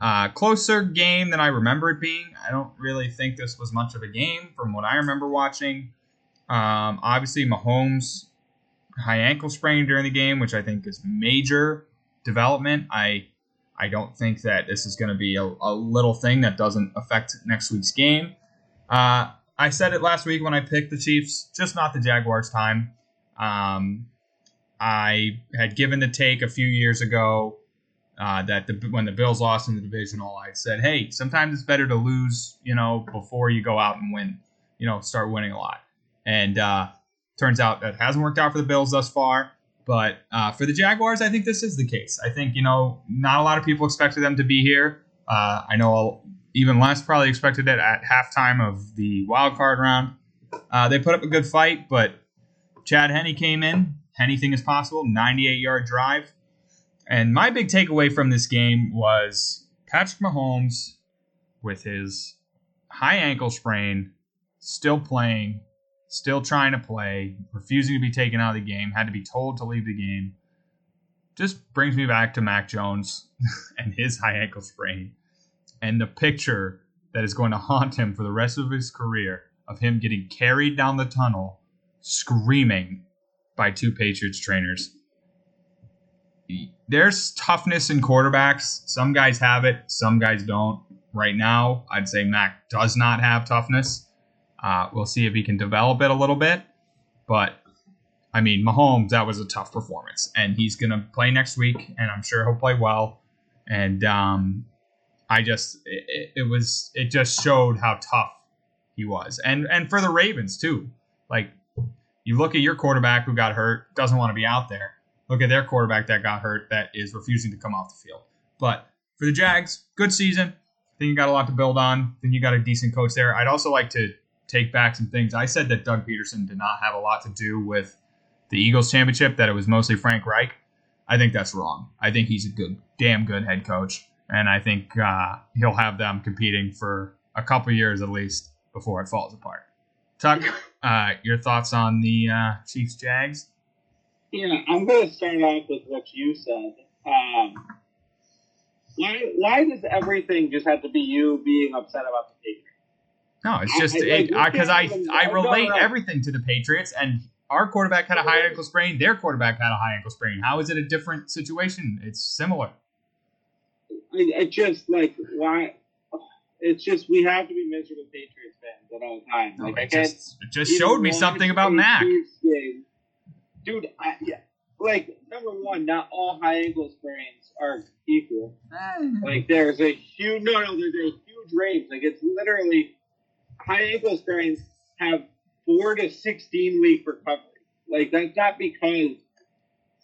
Uh, closer game than I remember it being. I don't really think this was much of a game from what I remember watching. Um, obviously, Mahomes high ankle sprain during the game, which I think is major development. I I don't think that this is going to be a, a little thing that doesn't affect next week's game. Uh, I said it last week when I picked the Chiefs, just not the Jaguars' time. Um, I had given the take a few years ago uh, that the, when the Bills lost in the divisional, I said, hey, sometimes it's better to lose, you know, before you go out and win, you know, start winning a lot. And uh, turns out that hasn't worked out for the Bills thus far. But uh, for the Jaguars, I think this is the case. I think, you know, not a lot of people expected them to be here. Uh, I know even less probably expected it at halftime of the wild card round. Uh, they put up a good fight, but Chad Henne came in. Anything is possible. 98 yard drive. And my big takeaway from this game was Patrick Mahomes with his high ankle sprain, still playing, still trying to play, refusing to be taken out of the game, had to be told to leave the game. Just brings me back to Mac Jones and his high ankle sprain and the picture that is going to haunt him for the rest of his career of him getting carried down the tunnel screaming by two Patriots trainers. There's toughness in quarterbacks. Some guys have it, some guys don't. Right now, I'd say Mac does not have toughness. Uh, we'll see if he can develop it a little bit. But, I mean, Mahomes, that was a tough performance. And he's going to play next week, and I'm sure he'll play well. And um, I just, it, it was, it just showed how tough he was. And, and for the Ravens, too. Like, you look at your quarterback who got hurt, doesn't want to be out there. Look at their quarterback that got hurt, that is refusing to come off the field. But for the Jags, good season. I think you got a lot to build on. I think you got a decent coach there. I'd also like to take back some things. I said that Doug Pederson did not have a lot to do with the Eagles championship, that it was mostly Frank Reich. I think that's wrong. I think he's a good, damn good head coach. And I think uh, he'll have them competing for a couple years at least before it falls apart. Tuck, uh, your thoughts on the uh, Chiefs Jags? Yeah, I'm going to start off with what you said. Um, why, why does everything just have to be you being upset about the Patriots? No, it's just I- I- because I, even- I, relate everything to the Patriots, and our quarterback had a high ankle sprain. Their quarterback had a high ankle sprain. How is it a different situation? It's similar. I, I just like why. It's just we have to be miserable Patriots fans at all times. Like I it can't. just, it just showed me something about a Mac. Game. Dude, I, yeah, like number one, not all high ankle sprains are equal. Mm. Like there's a huge no, no, there's a huge range. Like it's literally high ankle sprains have four to sixteen week recovery. Like that's not because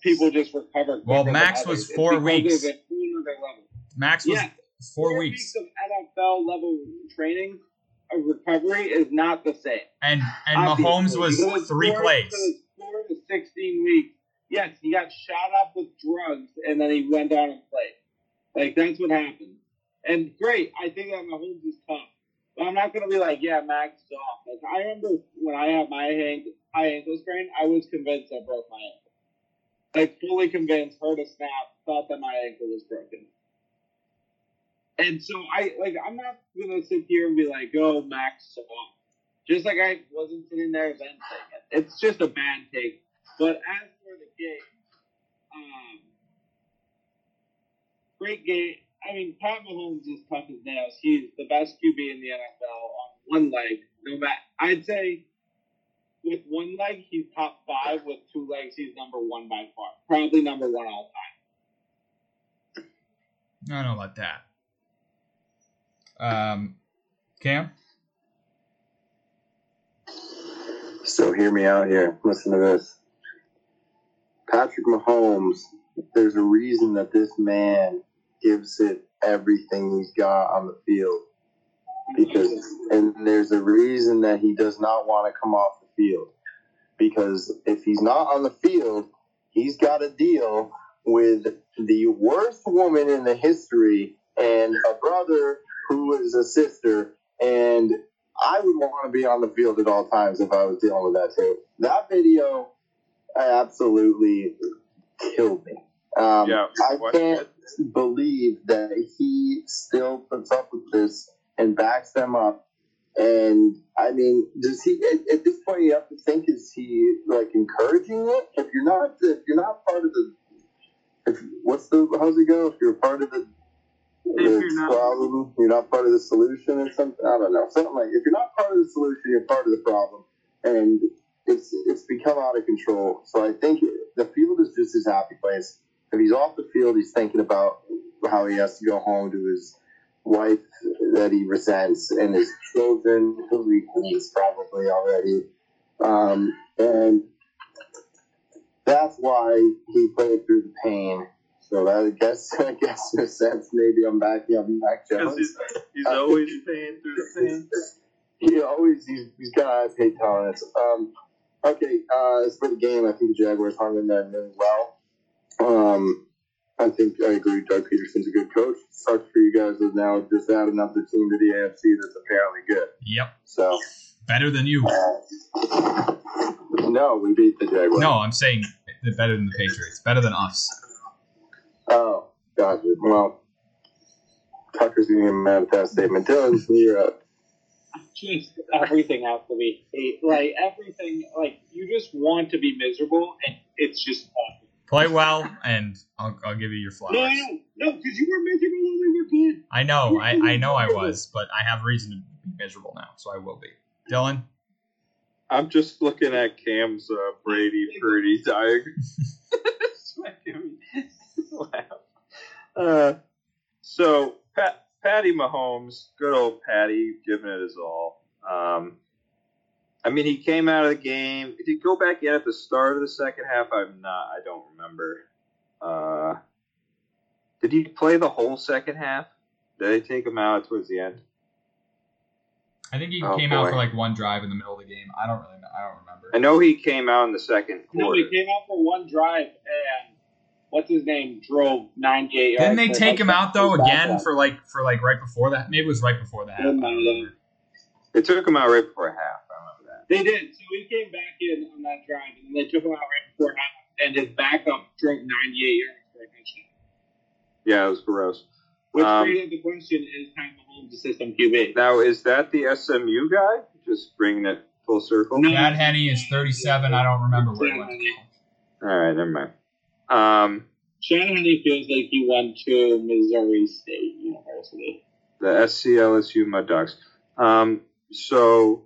people just recover. Well, Max was four weeks. there's a whole other level. Max was Yeah, four, weeks, of NFL level training. A recovery is not the same. and and Obviously, Mahomes was three four- plays. Four to sixteen weeks. Yes, he got shot up with drugs, and then he went down and played. Like that's what happened. And great, I think that Mahomes is tough. But I'm not gonna be like, yeah, Max soft. Like I remember when I had my hand, high ankle sprain, I was convinced I broke my ankle. Like fully convinced, heard a snap, thought that my ankle was broken. And so I like I'm not gonna sit here and be like, oh Max. Just like I wasn't sitting there then saying it. It's just a bad take. But as for the game, um, great game. I mean, Pat Mahomes is tough as nails. He's the best QB in the NFL on one leg. No matter, I'd say with one leg he's top five. With two legs he's number one by far. Probably number one all time. I don't know about that. Um, Cam, So hear me out here. Listen to this. Patrick Mahomes, there's a reason that this man gives it everything he's got on the field. Because and there's a reason that he does not want to come off the field. Because if he's not on the field, he's got to deal with the worst woman in the history and a brother who is a sister and I would want to be on the field at all times if I was dealing with that too. That video absolutely killed me. Um, Yeah, I can't believe that he still puts up with this and backs them up. And I mean, does he at, at this point? You have to think: is he like encouraging it? If you're not, if you're not part of the, if what's the how's it go? If you're part of the If you're not- problem, you're not part of the solution or something. I don't know. Something like if you're not part of the solution, you're part of the problem, and it's it's become out of control. So I think the field is just his happy place. If he's off the field, he's thinking about how he has to go home to his wife that he resents and his children who he hates probably already. Um, and that's why he played through the pain. So that, I guess, I guess in a sense, maybe I'm backing up Mac Because Jones. he's, he's always paying through the pain. He always he's, he's got high paid tolerance. Um, okay, uh, as for the game, I think the Jaguars hung in there really well. Um, I think I agree. Doug Pederson's a good coach. Sucks for you guys to now just add another team to the AFC that's apparently good. Yep. So Better than you. uh, no, we beat the Jaguars. No, I'm saying they're better than the Patriots. Better than us. Oh, gotcha. Well, Tucker's gonna get mad at that statement. Dylan, you're up. just everything has to be hate. Like everything, like you just want to be miserable, and it's just awful. Play well, and I'll, I'll give you your flowers. No, I know, no, because you were miserable when we were good. I know, I, I know I was, but I have reason to be miserable now, so I will be. Dylan? I'm just looking at Cam's uh, Brady Purdy diagram. It's making me laugh. Uh, so Pat, Patty Mahomes, good old Patty, giving it his all. Um, I mean, he came out of the game. Did he go back in at the start of the second half? I'm not. I don't remember. Uh, did he play the whole second half? Did they take him out towards the end? I think he Oh, came out for like one drive in the middle of the game. I don't really know. I don't remember. I know he came out in the second Quarter. No, he came out for one drive, and what's his name drove 98 yards. Didn't they for take him out though again backup. for like for like right before that? Maybe it was right before that. half. I don't remember. They took him out right before half. I remember that. They did. So he came back in on that drive, and then they took him out right before half, and his backup drove 98 yards for a touchdown. Yeah, it was gross. Which Um, created the question: Is Pat Mahomes the system QB? Now, is that the SMU guy? Just bringing it full circle. No. Chad Henne is 37. I don't remember where he went. All right, never mind. Um, Shanahan feels like he went to Missouri State University. the SCLSU Mud Dogs. Um, so,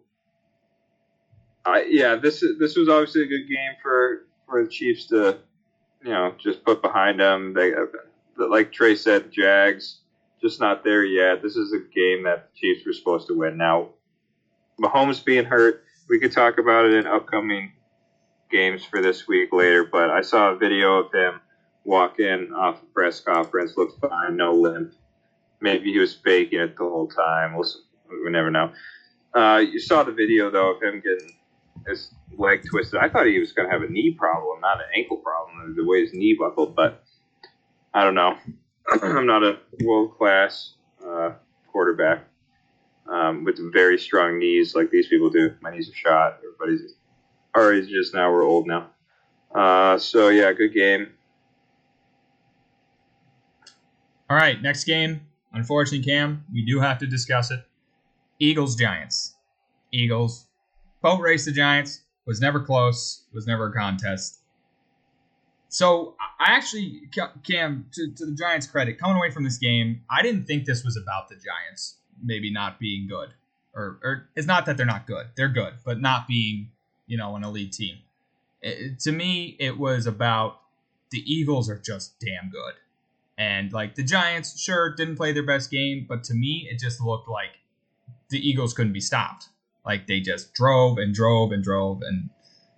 I yeah, this is this was obviously a good game for for the Chiefs to, you know, just put behind them. They, like Trey said, Jags just not there yet. This is a game that the Chiefs were supposed to win. Now, Mahomes being hurt, we could talk about it in upcoming games for this week later. But I saw a video of him walk in off the press conference, looked fine, no limp. Maybe he was faking it the whole time. We'll, we never know. Uh, you saw the video though of him getting his leg twisted. I thought he was going to have a knee problem, not an ankle problem, the way his knee buckled. But I don't know. I'm not a world class uh, quarterback um, with very strong knees like these people do. My knees are shot. Everybody's our age just now. We're old now. Uh, so yeah, good game. All right, next game. Unfortunately, Cam, we do have to discuss it. Eagles Giants. Eagles. Boat race the Giants. Was never close. Was never a contest. So I actually, Cam, to, to the Giants' credit, coming away from this game, I didn't think this was about the Giants maybe not being good, or or it's not that they're not good. They're good, but not being you know an elite team. It- to me, it was about the Eagles are just damn good. And like the Giants, sure, didn't play their best game, but to me, it just looked like the Eagles couldn't be stopped. Like they just drove and drove and drove, and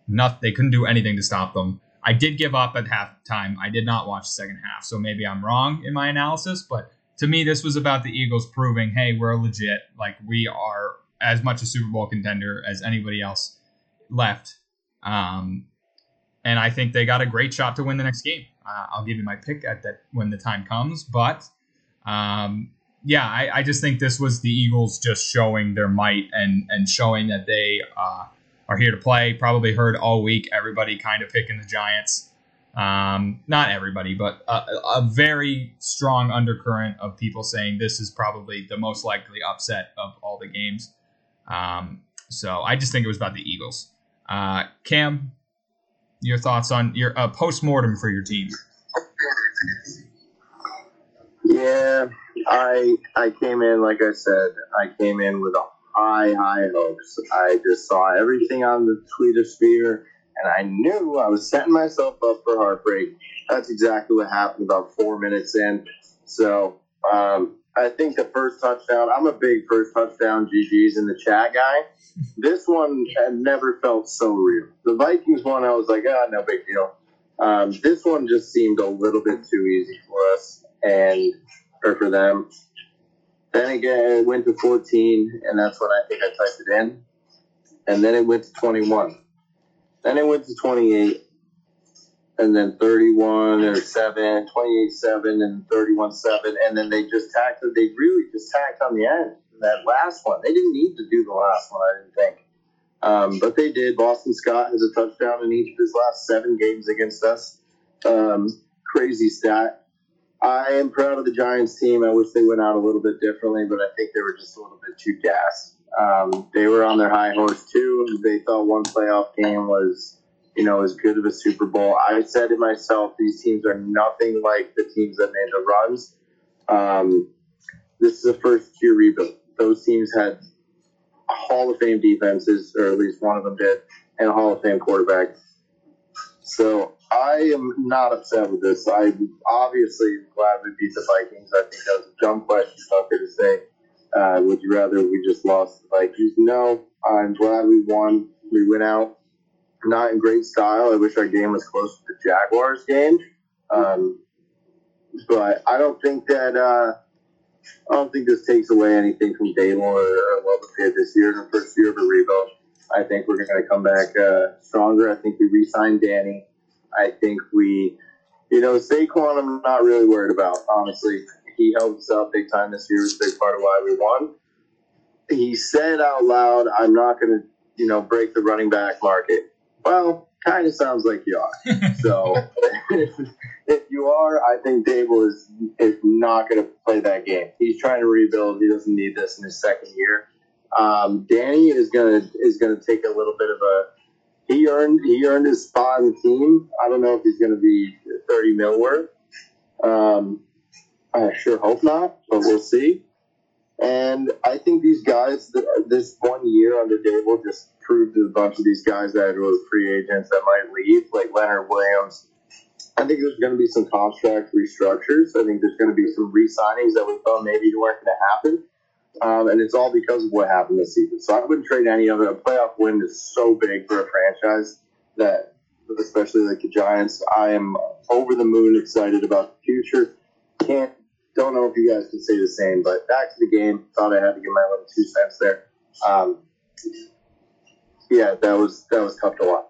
not they couldn't do anything to stop them. I did give up at halftime. I did not watch the second half, so maybe I'm wrong in my analysis. But to me, this was about the Eagles proving, hey, we're legit. Like we are as much a Super Bowl contender as anybody else left. Um, and I think they got a great shot to win the next game. Uh, I'll give you my pick at that when the time comes, but um, yeah, I, I just think this was the Eagles just showing their might and and showing that they uh, are here to play. Probably heard all week everybody kind of picking the Giants. Um, not everybody, but a, a very strong undercurrent of people saying this is probably the most likely upset of all the games. Um, so I just think it was about the Eagles. Uh, Cam, your thoughts on your uh, post mortem for your team? Yeah, I I came in like I said. I came in with a high high hopes. I just saw everything on the Twitter sphere, and I knew I was setting myself up for heartbreak. That's exactly what happened about four minutes in. So um, I think the first touchdown. I'm a big first touchdown GGs in the chat guy. This one had never felt so real. The Vikings one, I was like, ah, no big deal. Um, this one just seemed a little bit too easy for us and or for them. Then again, it went to 14, and that's when I think I typed it in. And then it went to 21. Then it went to 28, and then 31 or 7, 28 7, and 31 7. And then they just tacked. They really just tacked on the end. That last one. They didn't need to do the last one, I didn't think. Um, but they did. Boston Scott has a touchdown in each of his last seven games against us. Um, crazy stat. I am proud of the Giants team. I wish they went out a little bit differently, but I think they were just a little bit too gassed. Um, they were on their high horse too. They thought one playoff game was, you know, as good of a Super Bowl. I said to myself, these teams are nothing like the teams that made the runs. Um, this is a first year rebuild. Those teams had Hall of Fame defenses, or at least one of them did, and a Hall of Fame quarterback. So I am not upset with this. I'm obviously glad we beat the Vikings. I think that was a dumb question Tucker to say. Uh, would you rather we just lost the Vikings? No, I'm glad we won. We went out not in great style. I wish our game was close to the Jaguars game. Um, but I don't think that uh, I don't think this takes away anything from Daboll or, or what we did this year in the first year of a rebuild. I think we're going to come back uh, stronger. I think we re-signed Danny. I think we, you know, Saquon. I'm not really worried about. Honestly, he helped us out big time this year. Was a big part of why we won. He said out loud, "I'm not going to, you know, break the running back market." Well, kind of sounds like you are. so if you are, I think Daboll is is not going to play that game. He's trying to rebuild. He doesn't need this in his second year. Um, Danny is gonna is gonna take a little bit of a. He earned he earned his spot on the team. I don't know if he's going to be thirty mil worth. Um, I sure hope not, but we'll see. And I think these guys, this one year under Daboll, just proved to a bunch of these guys that were free agents that might leave, like Leonard Williams. I think there's going to be some contract restructures. I think there's going to be some re-signings that we thought maybe weren't going to happen. Um, and it's all because of what happened this season. So I wouldn't trade any of it. A playoff win is so big for a franchise that, especially like the Giants, I am over the moon excited about the future. Can't, don't know if you guys can say the same, but back to the game. Thought I had to give my little two cents there. Um, yeah, that was that was tough to watch.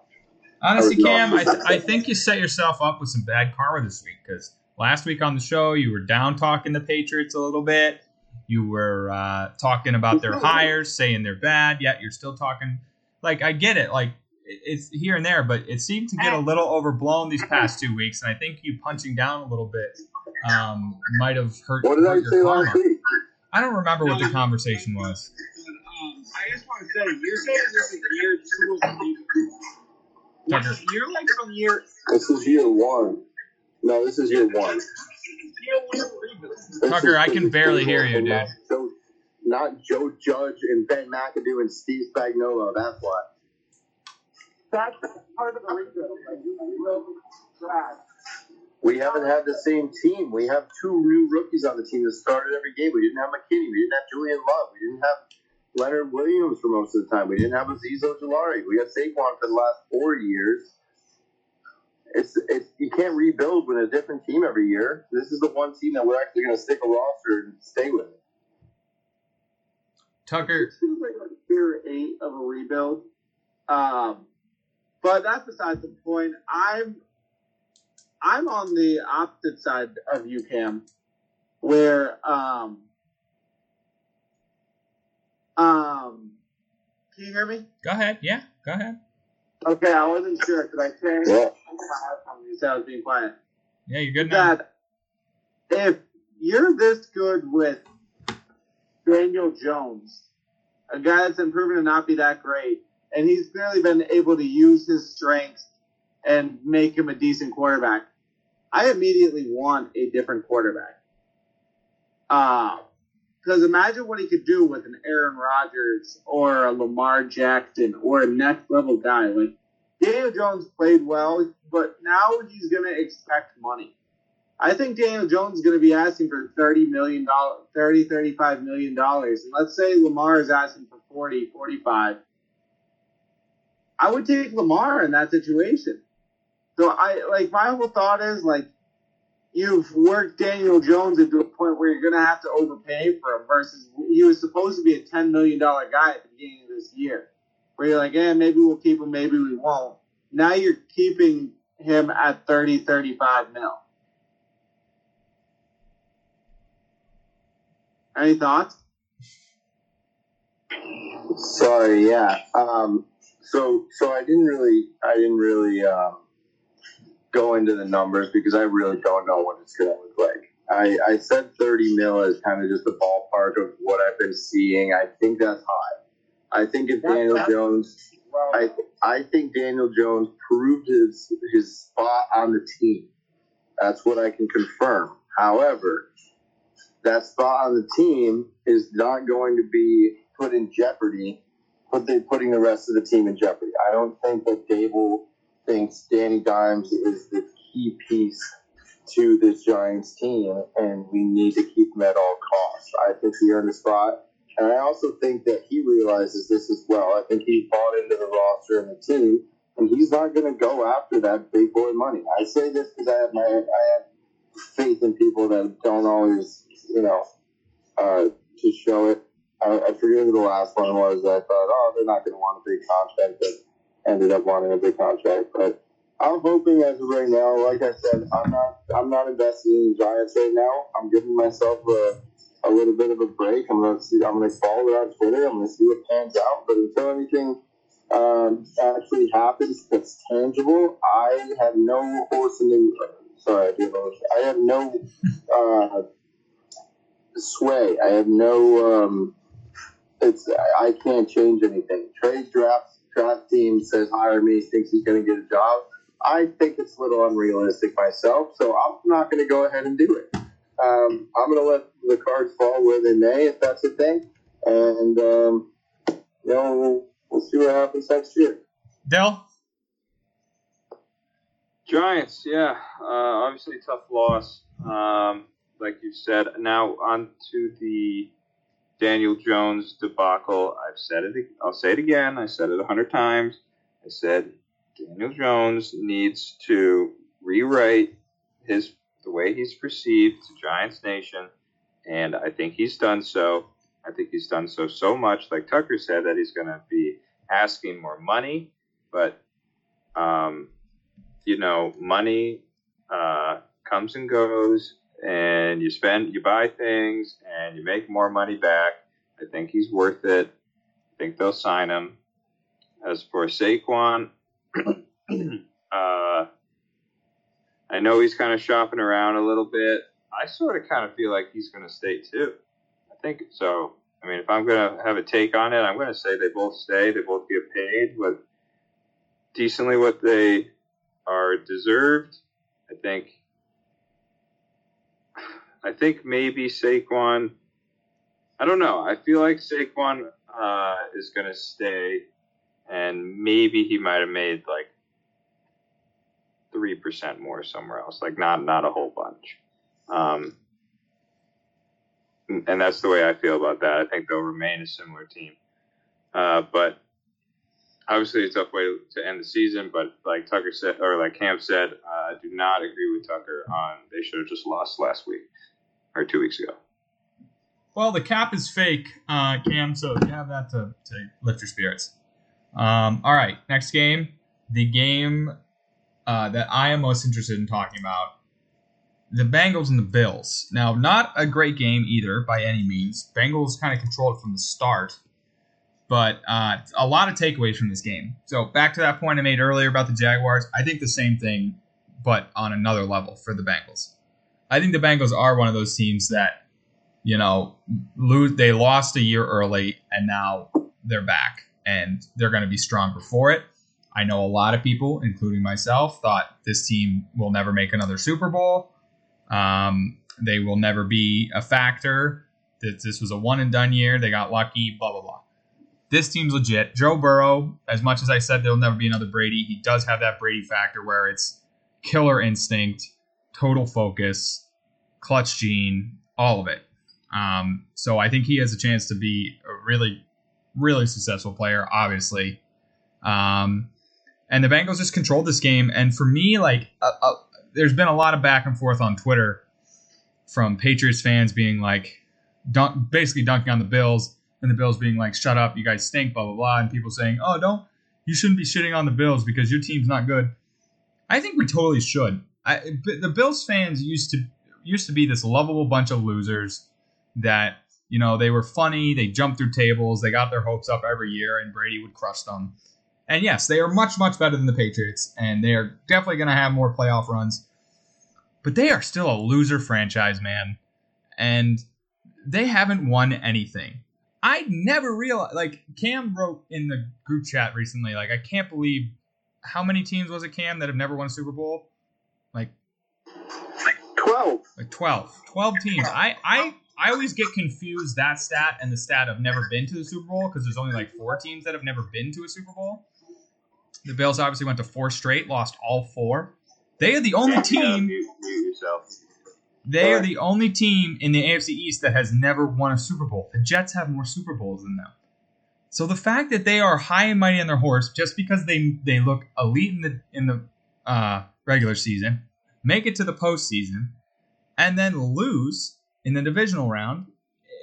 Honestly, Cam, I, th- I think you set yourself up with some bad karma this week because last week on the show you were down talking the Patriots a little bit. You were uh, talking about their hires, saying they're bad. Yet you're still talking. Like I get it. Like it's here and there, but it seemed to get a little overblown these past two weeks, and I think you punching down a little bit um, might have hurt, What did hurt I your say karma. I don't remember what the conversation was. I just want to say, you're saying this is year two of the rebuild. Tucker. You're like from year This is year one. No, this is year one. year one of the rebuild. This Tucker, I can barely hear you, dude. So, not Joe Judge and Ben McAdoo and Steve Spagnuolo. That's why. That's part of the reason. Like, you rebuild trash. We haven't had the same team. We have two new rookies on the team that started every game. We didn't have McKinney. We didn't have Julian Love. We didn't have Leonard Williams for most of the time. We didn't have Azeez Ojulari. We had Saquon for the last four years. It's, it's you can't rebuild with a different team every year. This is the one team that we're actually going to stick a roster and stay with. Tucker, It seems like a year eight of a rebuild. Um, but that's besides the point. I'm I'm on the opposite side of you, Cam, where um um can you hear me? go ahead. Yeah, go ahead. Okay, I wasn't sure because I changed Yeah. You said I was being quiet. Yeah, you're good now. that if you're this good with Daniel Jones, a guy that's been proven to not be that great, and he's clearly been able to use his strengths and make him a decent quarterback, I immediately want a different quarterback. Um, Because imagine what he could do with an Aaron Rodgers or a Lamar Jackson or a next level guy. Like Daniel Jones played well, but now he's going to expect money. I think Daniel Jones is going to be asking for 30 million dollars, 30, 35 million dollars. And let's say Lamar is asking for 40, 45. I would take Lamar in that situation. So I like my whole thought is like you've worked Daniel Jones into a point where you're going to have to overpay for him versus he was supposed to be a $10 million guy at the beginning of this year. Where you're like, yeah, maybe we'll keep him, maybe we won't. Now you're keeping him at 30, 35 mil. Any thoughts? Sorry, yeah. Um, so so I didn't really I didn't really um, go into the numbers because I really don't know what it's going to look like. I, I said 30 mil is kind of just the ballpark of what I've been seeing. I think that's high. I think if Daniel Jones, Well, I I think Daniel Jones proved his his spot on the team. That's what I can confirm. However, that spot on the team is not going to be put in jeopardy. Put the, putting the rest of the team in jeopardy. I don't think that Daboll thinks Danny Dimes is the key piece to this Giants team, and we need to keep him at all costs. I think he earned a spot, and I also think that he realizes this as well. I think he bought into the roster and the team, and he's not going to go after that big boy money. I say this because I have my I have faith in people that don't always, you know, uh, to show it. I, I forget who the last one was. I thought, oh, they're not going to want a big contract, but ended up wanting a big contract. But I'm hoping as of right now, like I said, I'm not I'm not investing in Giants right now. I'm giving myself a, a little bit of a break. I'm gonna see. I'm gonna follow it on Twitter. I'm gonna see what pans out. But until anything um, actually happens that's tangible, I have no horse in the. Sorry, I have I have no uh, sway. I have no. Um, it's I can't change anything. Trade draft draft team says hire me, thinks he's going to get a job. I think it's a little unrealistic myself, so I'm not going to go ahead and do it. Um, I'm going to let the cards fall where they may, if that's the thing, and um, you know we'll, we'll see what happens next year. Dell? Giants, yeah, uh, obviously tough loss, um, like you said. Now on to the Daniel Jones debacle. I've said it. I'll say it again. I said it a hundred times. I said Daniel Jones needs to rewrite his the way he's perceived to Giants Nation, and I think he's done so. I think he's done so so much, like Tucker said, that he's going to be asking more money, but um, you know, money uh, comes and goes, and you spend, you buy things, and you make more money back. I think he's worth it. I think they'll sign him. As for Saquon, uh, I know he's kind of shopping around a little bit. I sort of kind of feel like he's going to stay too. I think so. I mean, if I'm going to have a take on it, I'm going to say they both stay. They both get paid what decently what they are deserved. I think. I think maybe Saquon. I don't know. I feel like Saquon uh, is going to stay, and maybe he might have made like three percent more somewhere else. Like not not a whole bunch. Um, and that's the way I feel about that. I think they'll remain a similar team. Uh, but obviously, it's a tough way to end the season. But like Tucker said, or like Cam said, uh, I do not agree with Tucker on they should have just lost last week or two weeks ago. Well, the cap is fake, uh, Cam, so you have that to, to lift your spirits. Um, all right, next game. The game uh, that I am most interested in talking about the Bengals and the Bills. Now, not a great game either by any means. Bengals kind of controlled from the start, but uh, a lot of takeaways from this game. So, back to that point I made earlier about the Jaguars, I think the same thing, but on another level for the Bengals. I think the Bengals are one of those teams that, you know, lose. They lost a year early, and now they're back, and they're going to be stronger for it. I know a lot of people, including myself, thought this team will never make another Super Bowl. Um, they will never be a factor. That this was a one and done year. They got lucky. Blah blah blah. This team's legit. Joe Burrow, as much as I said there'll never be another Brady, he does have that Brady factor where it's killer instinct, total focus, clutch gene, all of it. Um, so I think he has a chance to be a really, really successful player, obviously. Um, and the Bengals just controlled this game. And for me, like, uh, uh, there's been a lot of back and forth on Twitter from Patriots fans being like, dunk, basically dunking on the Bills, and the Bills being like, "Shut up, you guys stink," blah blah blah, and people saying, "Oh, don't, you shouldn't be shitting on the Bills because your team's not good." I think we totally should. I, the Bills fans used to used to be this lovable bunch of losers that you know they were funny, they jumped through tables, they got their hopes up every year, and Brady would crush them. And yes, they are much much better than the Patriots, and they are definitely going to have more playoff runs. But they are still a loser franchise, man, and they haven't won anything. I never realized. Like Cam wrote in the group chat recently, like I can't believe how many teams was it Cam that have never won a Super Bowl? Like Twelve. like 12 12 teams. I i i always get confused that stat and the stat of never been to the super bowl because there's only like four teams that have never been to a super bowl. The bills obviously went to four straight lost all four. They are the only Yeah, team yourself. they are the only team in the afc east that has never won a super bowl. The jets have more super bowls than them. So the fact that they are high and mighty on their horse just because they they look elite in the in the uh, regular season make it to the postseason, and then lose in the divisional round,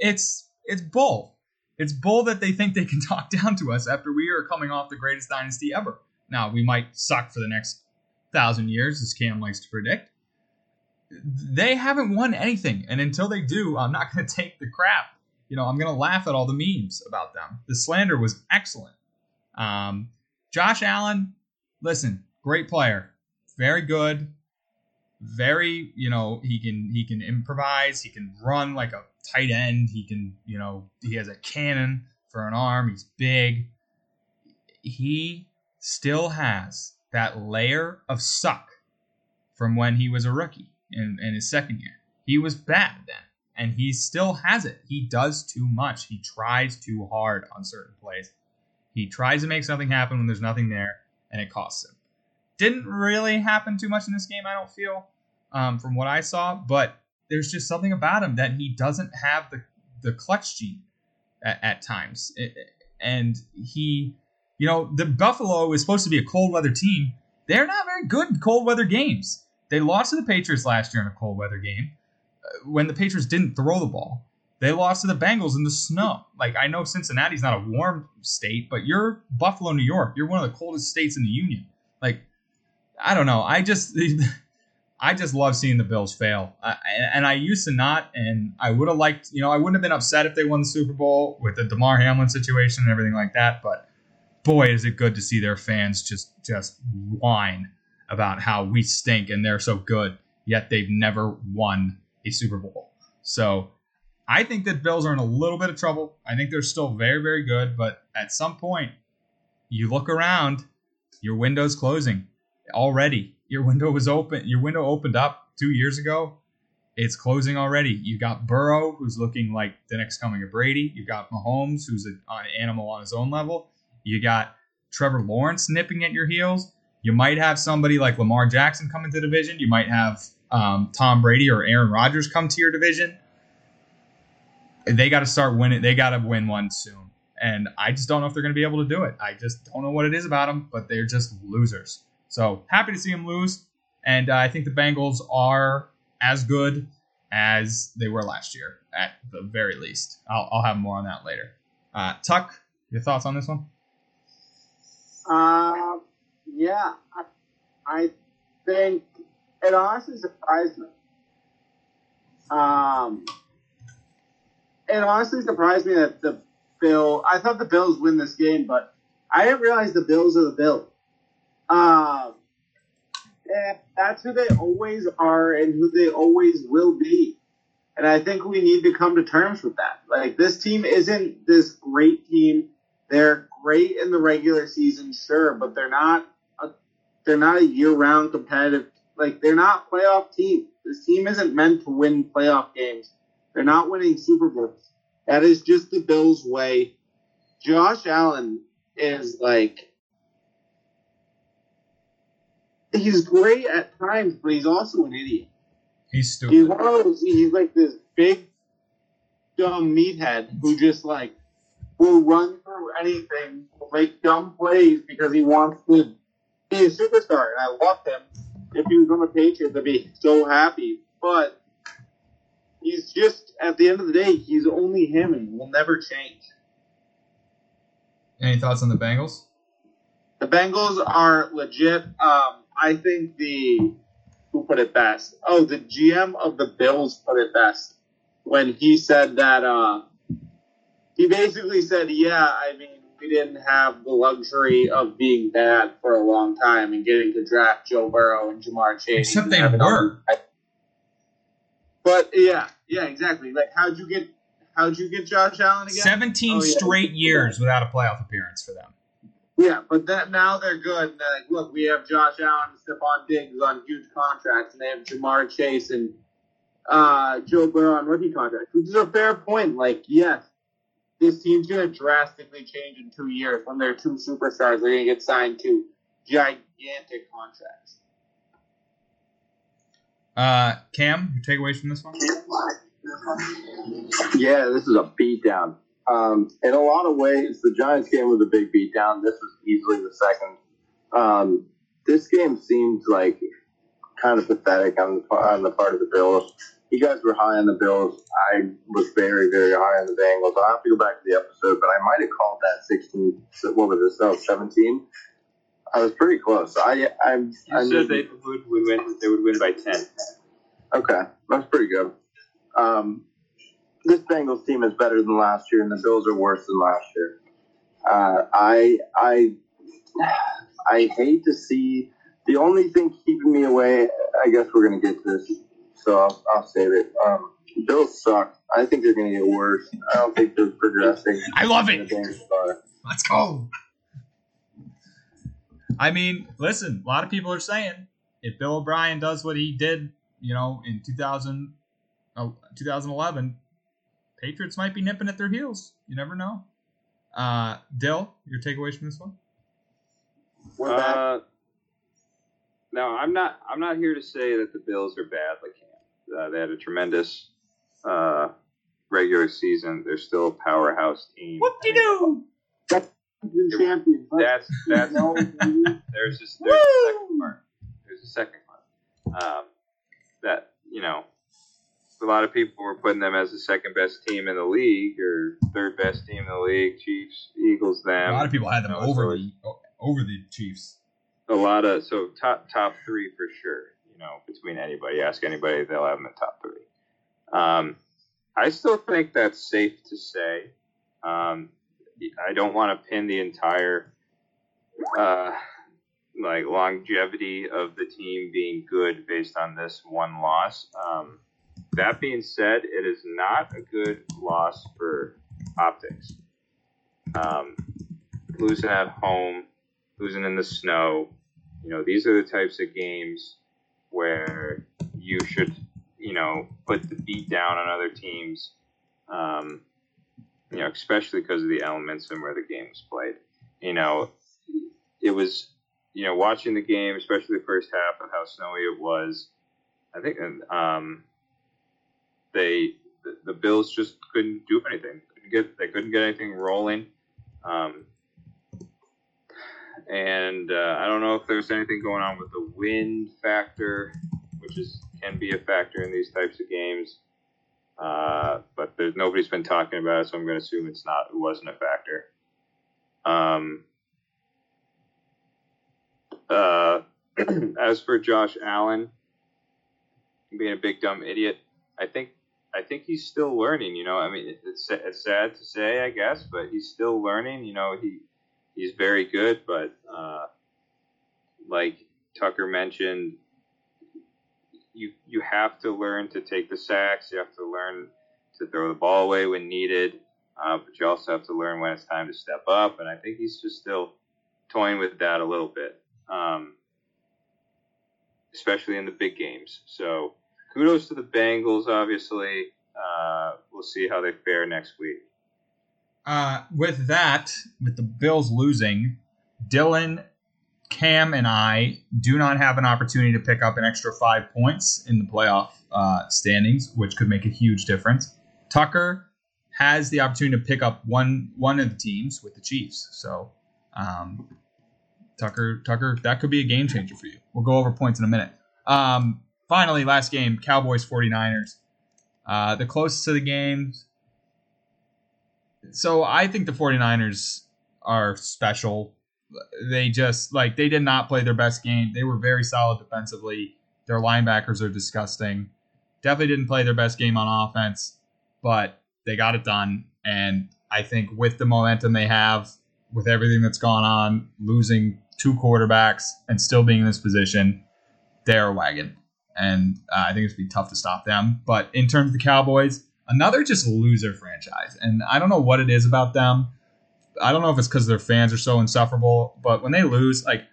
it's it's bull. It's bull that they think they can talk down to us after we are coming off the greatest dynasty ever. Now we might suck for the next thousand years, as Cam likes to predict. They haven't won anything, and until they do, I'm not going to take the crap. You know, I'm going to laugh at all the memes about them. The slander was excellent. Um, Josh Allen, listen, great player, very good, very you know he can he can improvise he can run like a tight end he can you know he has a cannon for an arm he's big. He still has that layer of suck from when he was a rookie in, in his second year. He was bad then and he still has it. He does too much. He tries too hard on certain plays. He tries to make something happen when there's nothing there and it costs him didn't really happen too much in this game, I don't feel, um, from what I saw. But there's just something about him that he doesn't have the the clutch gene at, at times, It- and he, you know, the Buffalo is supposed to be a cold weather team. They're not very good in cold weather games. They lost to the Patriots last year in a cold weather game uh, when the Patriots didn't throw the ball. They lost to the Bengals in the snow. Like I know Cincinnati's not a warm state, but you're Buffalo, New York. You're one of the coldest states in the union. Like I don't know. I just I just love seeing the Bills fail. I, and I used to not, and I would have liked, you know, I wouldn't have been upset if they won the Super Bowl with the Damar Hamlin situation and everything like that. But boy, is it good to see their fans just just whine about how we stink and they're so good, yet they've never won a Super Bowl. So I think that Bills are in a little bit of trouble. I think they're still very, very good, but at some point, you look around, your window's closing already. Your window was open. Your window opened up two years ago. It's closing already. You got Burrow, who's looking like the next coming of Brady. You got Mahomes, who's an animal on his own level. You got Trevor Lawrence nipping at your heels. You might have somebody like Lamar Jackson come into the division. You might have um, Tom Brady or Aaron Rodgers come to your division. They got to start winning. They got to win one soon. And I just don't know if they're going to be able to do it. I just don't know what it is about them, but they're just losers. So happy to see him lose. And uh, I think the Bengals are as good as they were last year, at the very least. I'll, I'll have more on that later. Uh, Tuck, your thoughts on this one? Um, yeah, I, I think it honestly surprised me. Um, it honestly surprised me that the Bill. I thought the Bills win this game, but I didn't realize the Bills are the Bills. Um, that's who they always are and who they always will be. And I think we need to come to terms with that. Like this team isn't this great team. They're great in the regular season, sure, but they're not a they're not a year-round competitive. Like they're not playoff team. This team isn't meant to win playoff games. They're not winning Super Bowls. That is just the Bills' way. Josh Allen is like he's great at times, but he's also an idiot. He's He's stupid. one of those. He's like this big, dumb meathead who just like will run through anything, will make dumb plays because he wants to be a superstar. And I love him. If he was on the Patriots, I'd be so happy. But he's just at the end of the day, he's only him, and will never change. Any thoughts on the Bengals? The Bengals are legit. Um, I think the who put it best? Oh, the GM of the Bills put it best when he said that. Uh, he basically said, "Yeah, I mean, we didn't have the luxury of being bad for a long time and getting to draft Joe Burrow and Ja'Marr Chase. Except they were. But yeah, yeah, exactly. Like, how'd you get? How'd you get Josh Allen again? 17 Oh, yeah. straight years without a playoff appearance for them. Yeah, but that now they're good. And they're like, look, we have Josh Allen and Stefon Diggs on huge contracts, and they have Ja'Marr Chase and uh, Joe Burrow on rookie contracts, which is a fair point. Like, yes, this team's going to drastically change in two years when their two superstars are going to get signed to gigantic contracts. Uh, Cam, your takeaways from this one? Yeah, this is a beatdown. Um, in a lot of ways, the Giants game was a big beatdown. This was easily the second. Um, this game seemed like kind of pathetic on the, on the part of the Bills. You guys were high on the Bills. I was very, very high on the Bengals. I'll have to go back to the episode, but I might have called that 16. What was it? No, 17. I was pretty close. I, I, You I said they would, would win. They would win by ten. Okay, that's pretty good. Um, this Bengals team is better than last year, and the Bills are worse than last year. Uh, I I I hate to see the only thing keeping me away. I guess we're gonna get to this, so I'll, I'll save it. Um, Bills suck. I think they're gonna get worse. I don't think they're progressing. I love it. Let's go. I mean, listen, a lot of people are saying if Bill O'Brien does what he did, you know, in 2000, uh, 2011, Patriots might be nipping at their heels. You never know. Uh, Dill, your takeaways from this one? We're back. Uh, no, I'm not. I'm not here to say that the Bills are bad. Like uh, they had a tremendous uh, regular season. They're still a powerhouse team. Whoop-de-doo! champions. That's that's No, there's just there's a second part. There's a second part. Um, that you know, a lot of people were putting them as the second best team in the league or third best team in the league. Chiefs, Eagles, them. A lot of people had them No, over it's the over the Chiefs. a lot of so top top three for sure. You know, between anybody, ask anybody, they'll have them in top three. Um, I still think that's safe to say. Um, I don't want to pin the entire uh, like longevity of the team being good based on this one loss. Um, that being said, it is not a good loss for optics. Um, losing at home, losing in the snow, you know, these are the types of games where you should, you know, put the beat down on other teams. Um, you know, especially because of the elements and where the game was played. You know, it was, you know, watching the game, especially the first half of how snowy it was. I think um, they the, the Bills just couldn't do anything. Couldn't get they couldn't get anything rolling. Um, and uh, I don't know if there's anything going on with the wind factor, which is can be a factor in these types of games. Uh, but there's nobody's been talking about it, so I'm going to assume it's not. It wasn't a factor. Um, uh, as for Josh Allen being a big dumb idiot, I think I think he's still learning. You know, I mean, it's, it's sad to say, I guess, but he's still learning. You know, he he's very good, but uh, like Tucker mentioned, you you have to learn to take the sacks. You have to learn to throw the ball away when needed, uh, but you also have to learn when it's time to step up. And I think he's just still toying with that a little bit, um, especially in the big games. So kudos to the Bengals. Obviously, uh, we'll see how they fare next week. Uh, with that, with the Bills losing, Dylan Cam and I do not have an opportunity to pick up an extra five points in the playoff uh, standings, which could make a huge difference. Tucker has the opportunity to pick up one one of the teams with the Chiefs. So, um, Tucker, Tucker, that could be a game changer for you. We'll go over points in a minute. Um, finally, last game, Cowboys 49ers. Uh, the closest to the game. So I think the 49ers are special. They just like they did not play their best game. They were very solid defensively. Their linebackers are disgusting. Definitely didn't play their best game on offense, but they got it done. And I think with the momentum they have, with everything that's gone on, losing two quarterbacks and still being in this position, they're a wagon. And uh, I think it's be tough to stop them. But in terms of the Cowboys, another just loser franchise. And I don't know what it is about them. I don't know if it's because their fans are so insufferable, but when they lose, like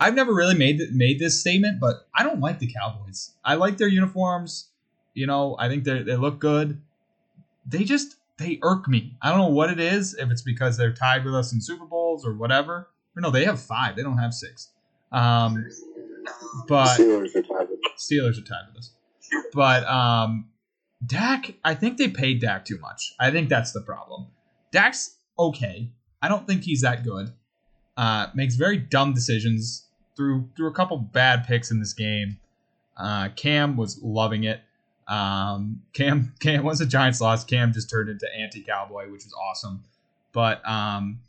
I've never really made made this statement, but I don't like the Cowboys. I like their uniforms. You know, I think they they look good. They just they irk me. I don't know what it is. If it's because they're tied with us in Super Bowls or whatever. Or no, they have five. They don't have six. Um, but Steelers are tied with Steelers are tied with us. But um, Dak, I think they paid Dak too much. I think that's the problem. Dak's okay. I don't think he's that good. Uh, makes very dumb decisions. Through through a couple bad picks in this game. Uh, Cam was loving it. Um, Cam Cam once the Giants lost, Cam just turned into anti-cowboy, which was awesome. But um,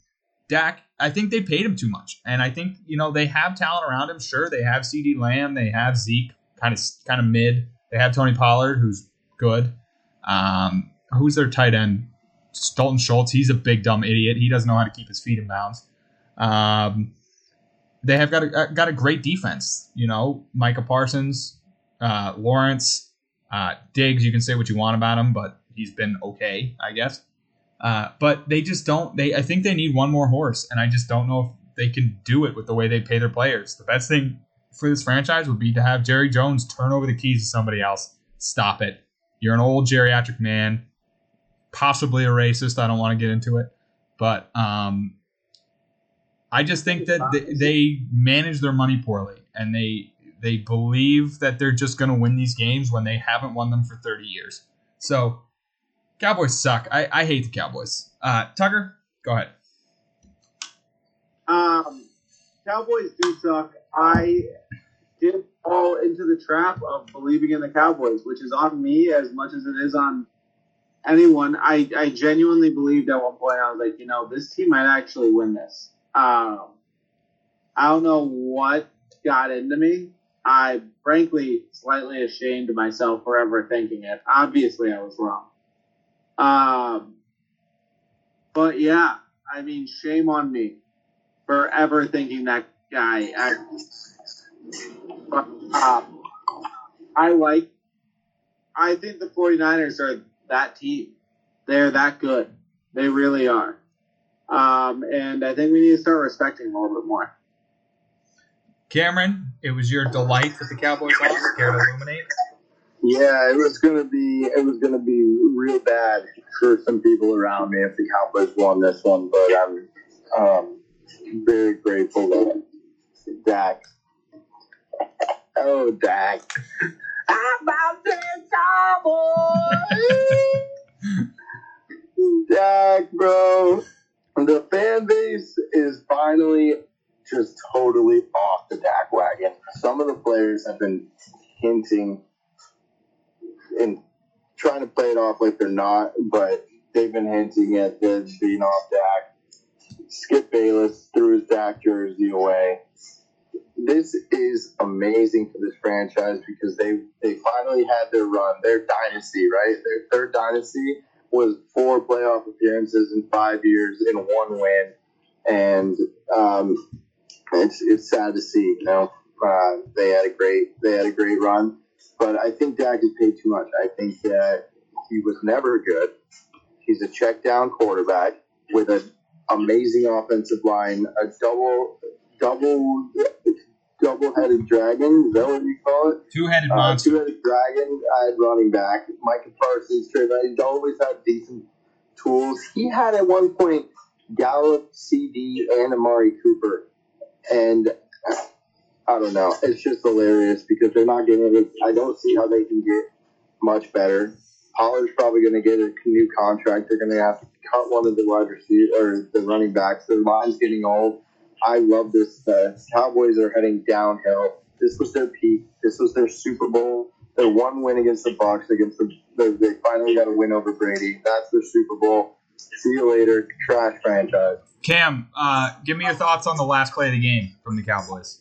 Dak, I think they paid him too much, and I think you know they have talent around him. Sure, they have CeeDee Lamb, they have Zeke, kind of kind of mid. They have Tony Pollard, who's good. Um, who's their tight end? Dalton Schultz. He's a big dumb idiot. He doesn't know how to keep his feet in bounds. Um, they have got a got a great defense. You know, Micah Parsons, uh, Lawrence, uh, Diggs. You can say what you want about him, but he's been okay, I guess. Uh, but they just don't. They I think they need one more horse, and I just don't know if they can do it with the way they pay their players. The best thing for this franchise would be to have Jerry Jones turn over the keys to somebody else. Stop it. You're an old geriatric man, possibly a racist. I don't want to get into it, but um, I just think that they, they manage their money poorly, and they they believe that they're just going to win these games when they haven't won them for 30 years. So, Cowboys suck. I, I hate the Cowboys. Uh, Tucker, go ahead. Um, Cowboys do suck. I did fall into the trap of believing in the Cowboys, which is on me as much as it is on anyone. I, I genuinely believed at one point, I was like, you know, this team might actually win this. Um, I don't know what got into me. I frankly slightly ashamed of myself for ever thinking it. Obviously, I was wrong. Um, but yeah, I mean, shame on me for ever thinking that guy. I, but, um, I like. I think the 49ers are that team. They're that good. They really are. Um, and I think we need to start respecting them a little bit more. Cameron, it was your delight that the Cowboys lost. Care to illuminate? Yeah, it was gonna be it was gonna be real bad for some people around me if the Cowboys won this one, but I'm um, very grateful that Dak. Oh, Dak. I'm about to Cowboys. Dak, bro. The fan base is finally just totally off the Dak wagon. Some of the players have been hinting and trying to play it off like they're not, but they've been hinting at this being off Dak. Skip Bayless threw his Dak jersey away. This is amazing for this franchise because they they finally had their run, their dynasty, right? Their third dynasty was four playoff appearances in five years in one win, and um, it's it's sad to see. You know, uh, they had a great they had a great run, but I think Dak is paid too much. I think that he was never good. He's a check down quarterback with an amazing offensive line, a double double double headed dragon. Is that what you call it? Two headed Uh, monster. two-headed dragon at running back. Micah Parsons, Trey Lance, he always had decent tools. He had at one point Gallup, CeeDee, and Amari Cooper. And I don't know. It's just hilarious because they're not getting it. I don't see how they can get much better. Pollard's probably going to get a new contract. They're going to have to cut one of the wide receivers or the running backs. Their line's getting old. I love this. Cowboys are heading downhill. This was their peak. This was their Super Bowl. Their one win against the Bucks. Against the, they finally got a win over Brady. That's their Super Bowl. See you later, trash franchise. Cam, uh, give me your thoughts on the last play of the game from the Cowboys.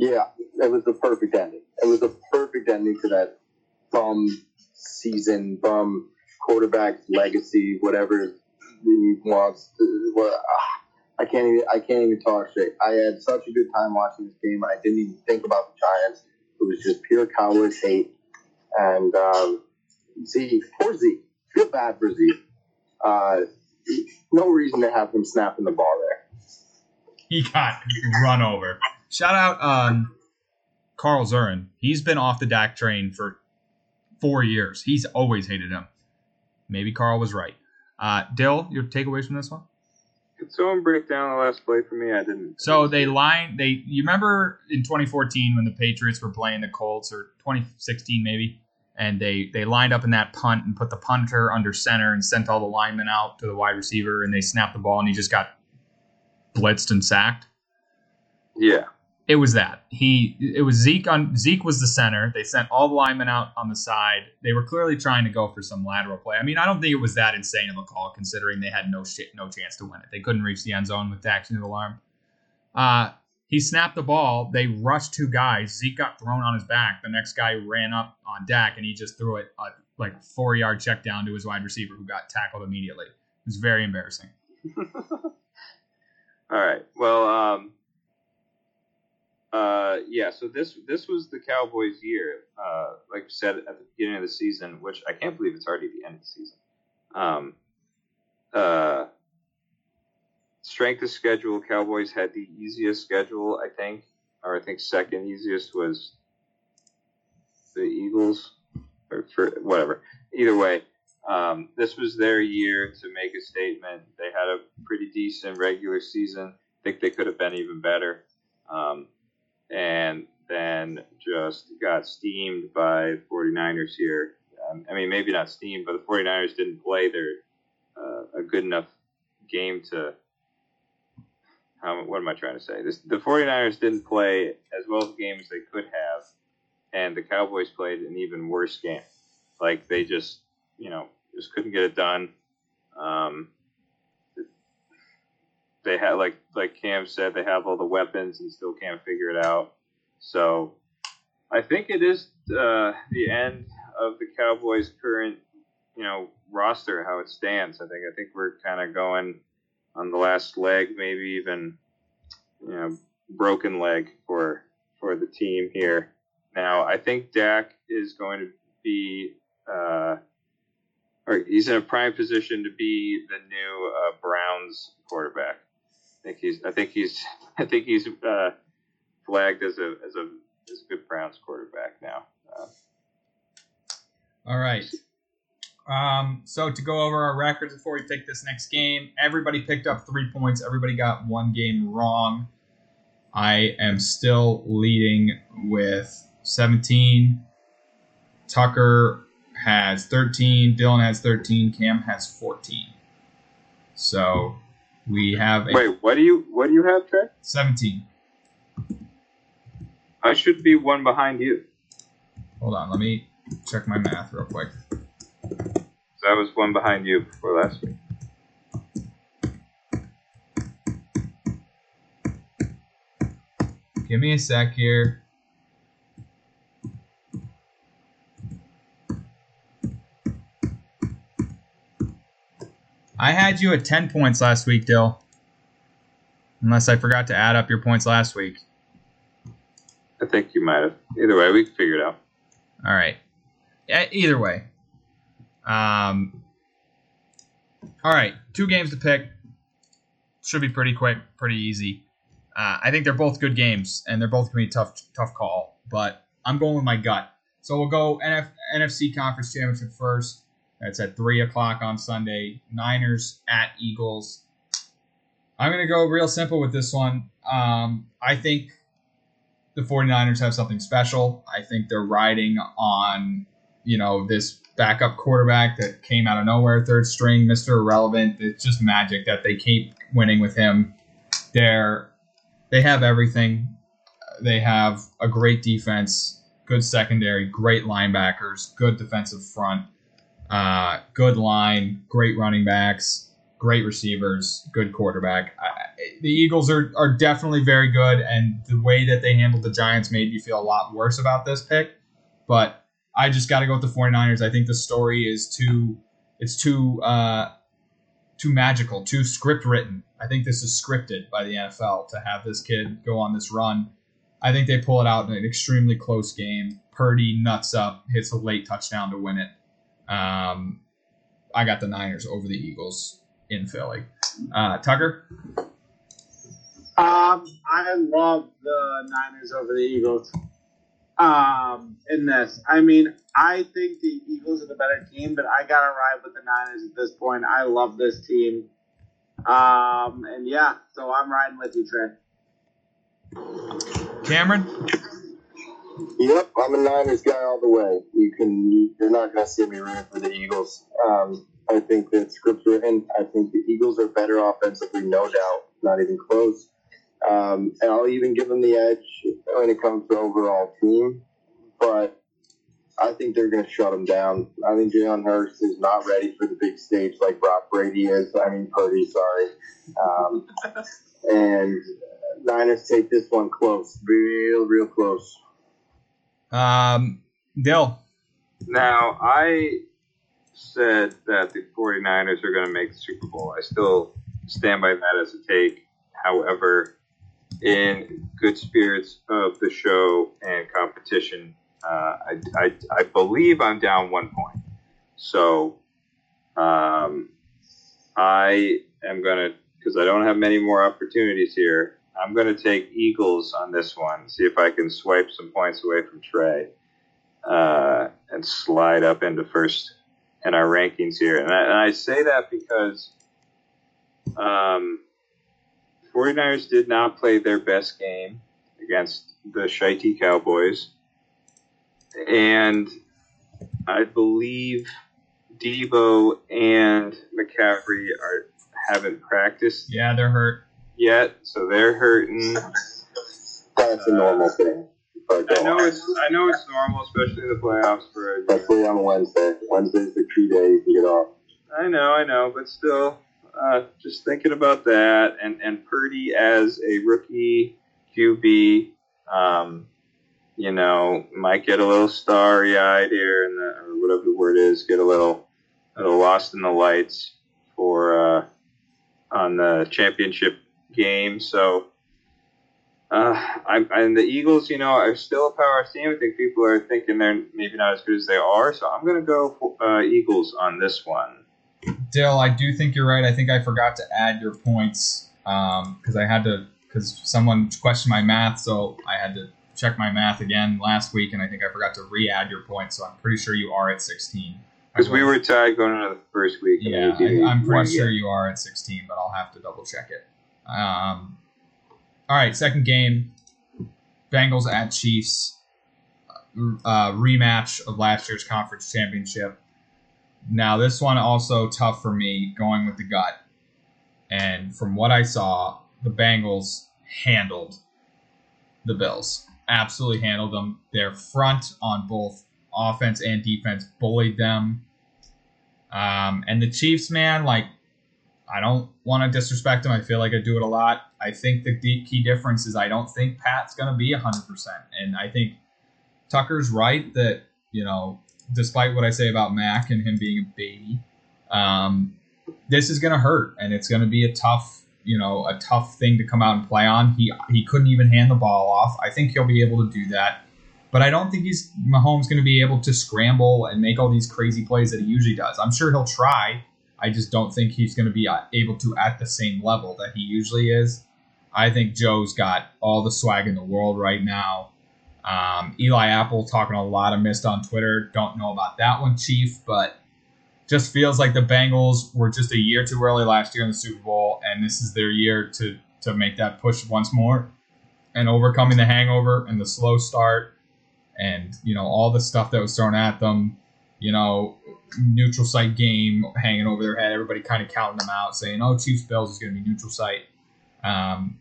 Yeah, it was the perfect ending. It was the perfect ending to that bum season, bum quarterback legacy, whatever he wants. I can't even. I can't even talk straight. I had such a good time watching this game. I didn't even think about the Giants. It was just pure Cowboys hate. And um, Zeke, poor Zeke. Feel bad for Zeke. Uh, no reason to have him snapping the ball there. He got run over. Shout out um, Carl Zurin. He's been off the Dak train for four years. He's always hated him. Maybe Carl was right. Uh, Dill, your takeaways from this one? Could someone break down the last play for me? I didn't. So they line they you remember in 2014 when the Patriots were playing the Colts or 2016 maybe and they they lined up in that punt and put the punter under center and sent all the linemen out to the wide receiver and they snapped the ball and he just got blitzed and sacked. Yeah. It was that. He it was Zeke on Zeke was the center. They sent all the linemen out on the side. They were clearly trying to go for some lateral play. I mean, I don't think it was that insane of a call considering they had no shit, no chance to win it. They couldn't reach the end zone with Dak's new alarm. Uh, he snapped the ball. They rushed two guys. Zeke got thrown on his back. The next guy ran up on Dak and he just threw it uh, like a four yard check down to his wide receiver who got tackled immediately. It was very embarrassing. All right. Well, um, uh, yeah. So this this was the Cowboys' year, uh, like you said at the beginning of the season, which I can't believe it's already the end of the season. Um, uh, strength of schedule, Cowboys had the easiest schedule, I think, or I think second easiest was the Eagles, or for whatever. Either way, um, this was their year to make a statement. They had a pretty decent regular season. I think they could have been even better. Um, and then just got steamed by 49ers here. Um, I mean, maybe not steamed, but the 49ers didn't play their uh, a good enough game to. How, what am I trying to say? This, the 49ers didn't play as well as they could have, and the Cowboys played an even worse game. Like they just, you know, just couldn't get it done. Um, they had like like Cam said, they have all the weapons and still can't figure it out. So I think it is uh, the end of the Cowboys' current, you know, roster how it stands. I think I think we're kind of going on the last leg, maybe even you know broken leg for for the team here. Now I think Dak is going to be. Uh, or he's in a prime position to be the new uh, Browns quarterback. I think he's. I think he's. I think he's uh, flagged as a as a as a good Browns quarterback now. Uh, All right. Um, so to go over our records before we pick this next game, everybody picked up three points. Everybody got one game wrong. I am still leading with 17. Tucker has 13. Dylan has 13. Cam has 14. So we have a wait, what do you what do you have, Trey? 17. I should be one behind you. Hold on, let me check my math real quick. So I was one behind you before last week. Give me a sec here. I had you at 10 points last week, Dill. Unless I forgot to add up your points last week. I think you might have. Either way, we can figure it out. All right. Either way. Um, all right. Two games to pick. Should be pretty quick, pretty easy. Uh, I think they're both good games, and they're both going to be a tough, tough call. But I'm going with my gut. So we'll go NF- NFC Conference Championship first. That's at 3 o'clock on Sunday. Niners at Eagles. I'm going to go real simple with this one. Um, I think the 49ers have something special. I think they're riding on, you know, this backup quarterback that came out of nowhere, third string, Mr. Irrelevant. It's just magic that they keep winning with him. They're they have everything. They have a great defense, good secondary, great linebackers, good defensive front, uh, good line, great running backs, great receivers, good quarterback. I, the Eagles are, are definitely very good, and the way that they handled the Giants made me feel a lot worse about this pick. But I just got to go with the 49ers. I think the story is too it's too uh, too magical, too script written. I think this is scripted by the NFL to have this kid go on this run. I think they pull it out in an extremely close game. Purdy nuts up, hits a late touchdown to win it. Um, I got the Niners over the Eagles in Philly. Uh, Tucker? Um, I love the Niners over the Eagles. Um, in this, I mean, I think the Eagles are the better team, but I gotta ride with the Niners at this point. I love this team. Um, and yeah, so I'm riding with you, Trey. Cameron? Yep, I'm a Niners guy all the way. You can, you're not going to see me rooting for the Eagles. Um, I think that scripts written. I think the Eagles are better offensively, no doubt, not even close. Um, and I'll even give them the edge when it comes to overall team. But I think they're going to shut them down. I think Jalen Hurts is not ready for the big stage like Brock Brady is. I mean, Purdy, sorry. Um, and Niners take this one close, real, real close. Um, Dill. Now, I said that the 49ers are going to make the Super Bowl. I still stand by that as a take. However, in good spirits of the show and competition, uh, I, I, I believe I'm down one point. So um, I am going to, because I don't have many more opportunities here, I'm going to take Eagles on this one, see if I can swipe some points away from Trey uh, and slide up into first in our rankings here. And I, and I say that because um, 49ers did not play their best game against the Shitey Cowboys. And I believe Deebo and McCaffrey are haven't practiced Yeah, they're hurt. Yet, so they're hurting. That's a normal thing. I know it's I know it's normal, especially in the playoffs for Especially on Wednesday. Wednesday's the key day you can get off. I know, I know, but still, uh, just thinking about that, and and Purdy as a rookie QB, um, you know, might get a little starry eyed here, and or whatever the word is, get a little, a little lost in the lights for uh, on the championship game. So. Uh, I'm and the Eagles, you know, are still a power team. I think people are thinking they're maybe not as good as they are. So I'm going to go for uh, Eagles on this one. Dill, I do think you're right. I think I forgot to add your points because I had to because someone questioned my math, so I had to check my math again last week, and I think I forgot to re-add your points. So I'm pretty sure you are at 16. Because we were tied going into the first week. Yeah, I, I'm pretty sure you are at 16, but I'll have to double check it. Um, all right, second game Bengals at Chiefs. Uh, rematch of last year's conference championship. Now, this one also tough for me going with the gut. And from what I saw, the Bengals handled the Bills. Absolutely handled them. Their front on both offense and defense bullied them. Um, and the Chiefs, man, like, I don't want to disrespect him. I feel like I do it a lot. I think the key difference is I don't think Pat's going to be 100%. And I think Tucker's right that, you know, despite what I say about Mac and him being a baby, um, this is going to hurt. And it's going to be a tough, you know, a tough thing to come out and play on. He, he couldn't even hand the ball off. I think he'll be able to do that. But I don't think he's Mahomes going to be able to scramble and make all these crazy plays that he usually does. I'm sure he'll try. I just don't think he's going to be uh, able to at the same level that he usually is. I think Joe's got all the swag in the world right now. Um, Eli Apple talking a lot of mist on Twitter. Don't know about that one, Chief, but just feels like the Bengals were just a year too early last year in the Super Bowl, and this is their year to to make that push once more and overcoming the hangover and the slow start and you know all the stuff that was thrown at them you know neutral site game hanging over their head everybody kind of counting them out saying oh chiefs bills is going to be neutral site. Um,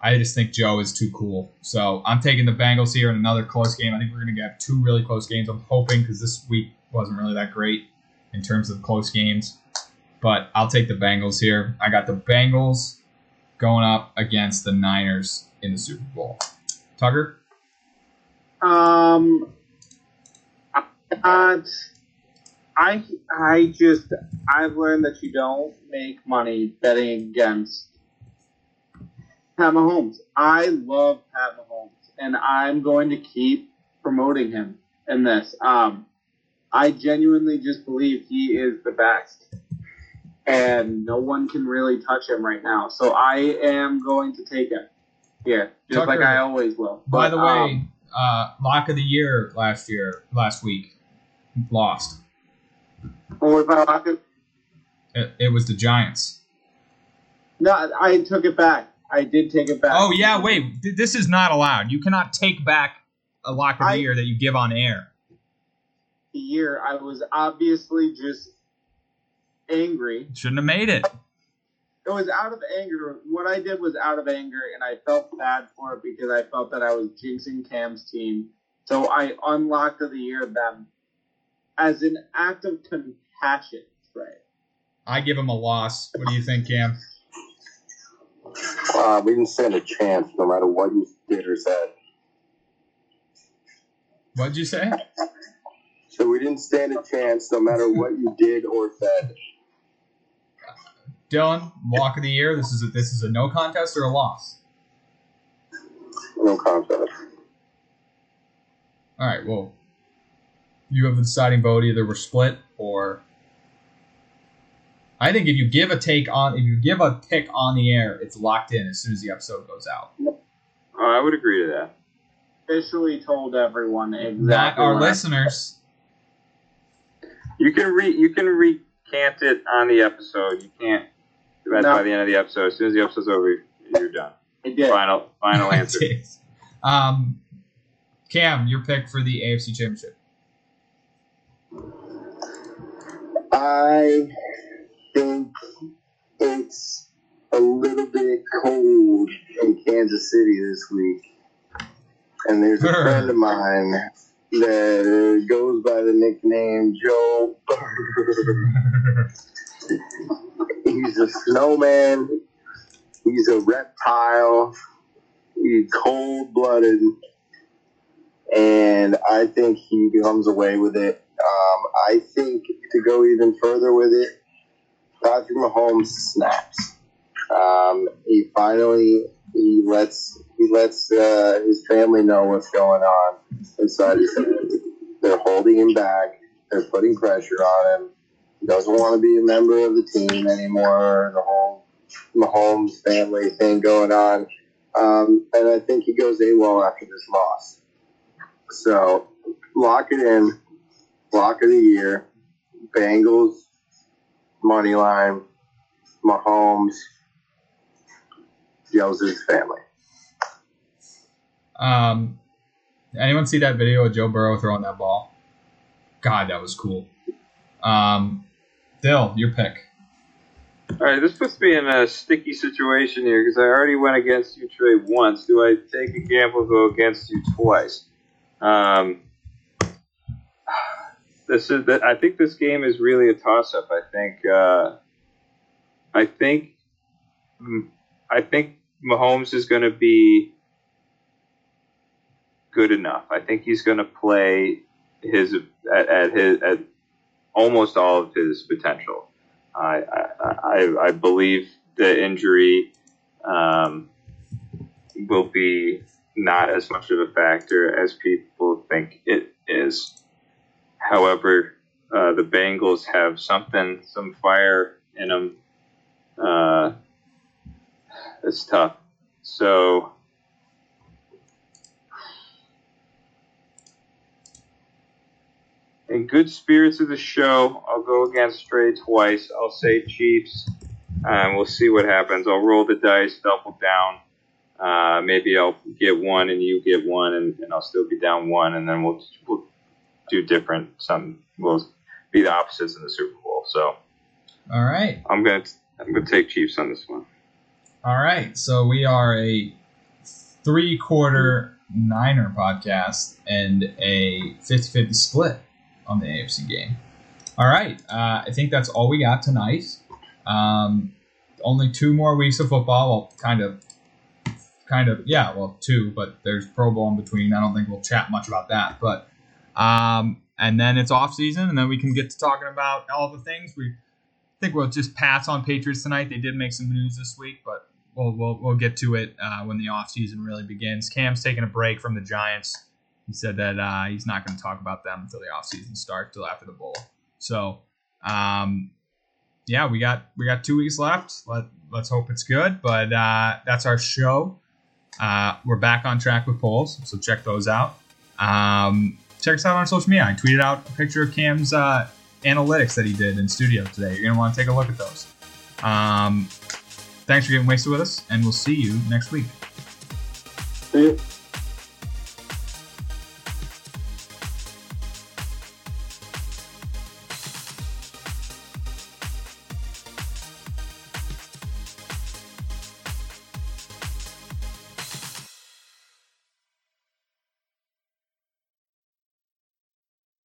i just think joe is too cool. So i'm taking the bengals here in another close game. I think we're going to get two really close games. I'm hoping because this week wasn't really that great in terms of close games. But i'll take the bengals here. I got the bengals going up against the niners in the super bowl. Tucker? Um, uh, I I just I've learned that you don't make money betting against Pat Mahomes. I love Pat Mahomes, and I'm going to keep promoting him in this. Um, I genuinely just believe he is the best, and no one can really touch him right now. So I am going to take him. Yeah, just Tucker, like I always will. by the way um, uh, lock of the year last year last week lost what was my lock it, it was the giants No, I took it back. I did take it back. oh yeah wait this is not allowed you cannot take back a lock of the I- year that you give on air The year I was obviously just angry. shouldn't have made it It was out of anger. What I did was out of anger, and I felt bad for it because I felt that I was jinxing Cam's team. So I unlocked of the year them as an act of compassion. Right. i give him a loss what do you think cam Uh, we didn't stand a chance, no matter what you did or said. what'd you say So we didn't stand a chance, no matter what you did or said. dylan walk of the year this is a, this is a no contest or a loss No contest. all right well you have the deciding vote either we're split or I think if you give a take on if you give a pick on the air, it's locked in as soon as the episode goes out. Oh, I would agree to that. Officially told everyone exactly. Not our when I- listeners. You can re you can recant it on the episode. You can't do that No. by the end of the episode. As soon as the episode's over, you're done. I did. Final final answer. um, Cam, your pick for the AFC Championship. I think it's a little bit cold in Kansas City this week. And there's a friend of mine that goes by the nickname Joe. He's a snowman. He's a reptile. He's cold blooded. And I think he comes away with it. Um, I think to go even further with it, Patrick Mahomes snaps. Um, he finally he lets he lets uh, his family know what's going on inside his. They're holding him back. They're putting pressure on him. He doesn't want to be a member of the team anymore. The whole Mahomes family thing going on, um, and I think he goes AWOL after this loss. So lock it in. Lock of the year. Bengals money line. Mahomes yells at his family. Um, anyone see that video of Joe Burrow throwing that ball? God, that was cool. Um, Dill, your pick. All right, this puts me in a sticky situation here because I already went against you, Trey, once. Do I take a gamble and go against you twice? Um, this is. I think this game is really a toss-up. I think. Uh, I think. I think Mahomes is going to be good enough. I think he's going to play his at, at his at almost all of his potential. I, I, I, I believe the injury um, will be not as much of a factor as people think it is. However, uh, the Bengals have something, some fire in them. Uh, it's tough. So, in good spirits of the show, I'll go against Stray twice. I'll say Chiefs, and we'll see what happens. I'll roll the dice, double down. Uh, maybe I'll get one and you get one, and, and I'll still be down one, and then we'll we'll do different. Some we'll be the opposites in the Super Bowl. So All right. I'm gonna I'm gonna take Chiefs on this one. All right. So we are a three quarter Niner podcast and a 50 50 split on the AFC game. All right. Uh, I think that's all we got tonight. Um, only two more weeks of football. Well, kind of. Kind of, yeah, well, two, but there's Pro Bowl in between. I don't think we'll chat much about that. But, um, and then it's off season, and then we can get to talking about all the things. We think we'll just pass on Patriots tonight. They did make some news this week, but we'll we'll, we'll get to it uh, when the off season really begins. Cam's taking a break from the Giants. He said that uh, he's not going to talk about them until the off season starts, till after the bowl. So, um, yeah, we got we got two weeks left. Let let's hope it's good. But uh, that's our show. Uh, we're back on track with polls, so check those out. Um, check us out on social media. I tweeted out a picture of Cam's uh, analytics that he did in studio today. You're gonna want to take a look at those. Um, thanks for getting wasted with us, and we'll see you next week. See you.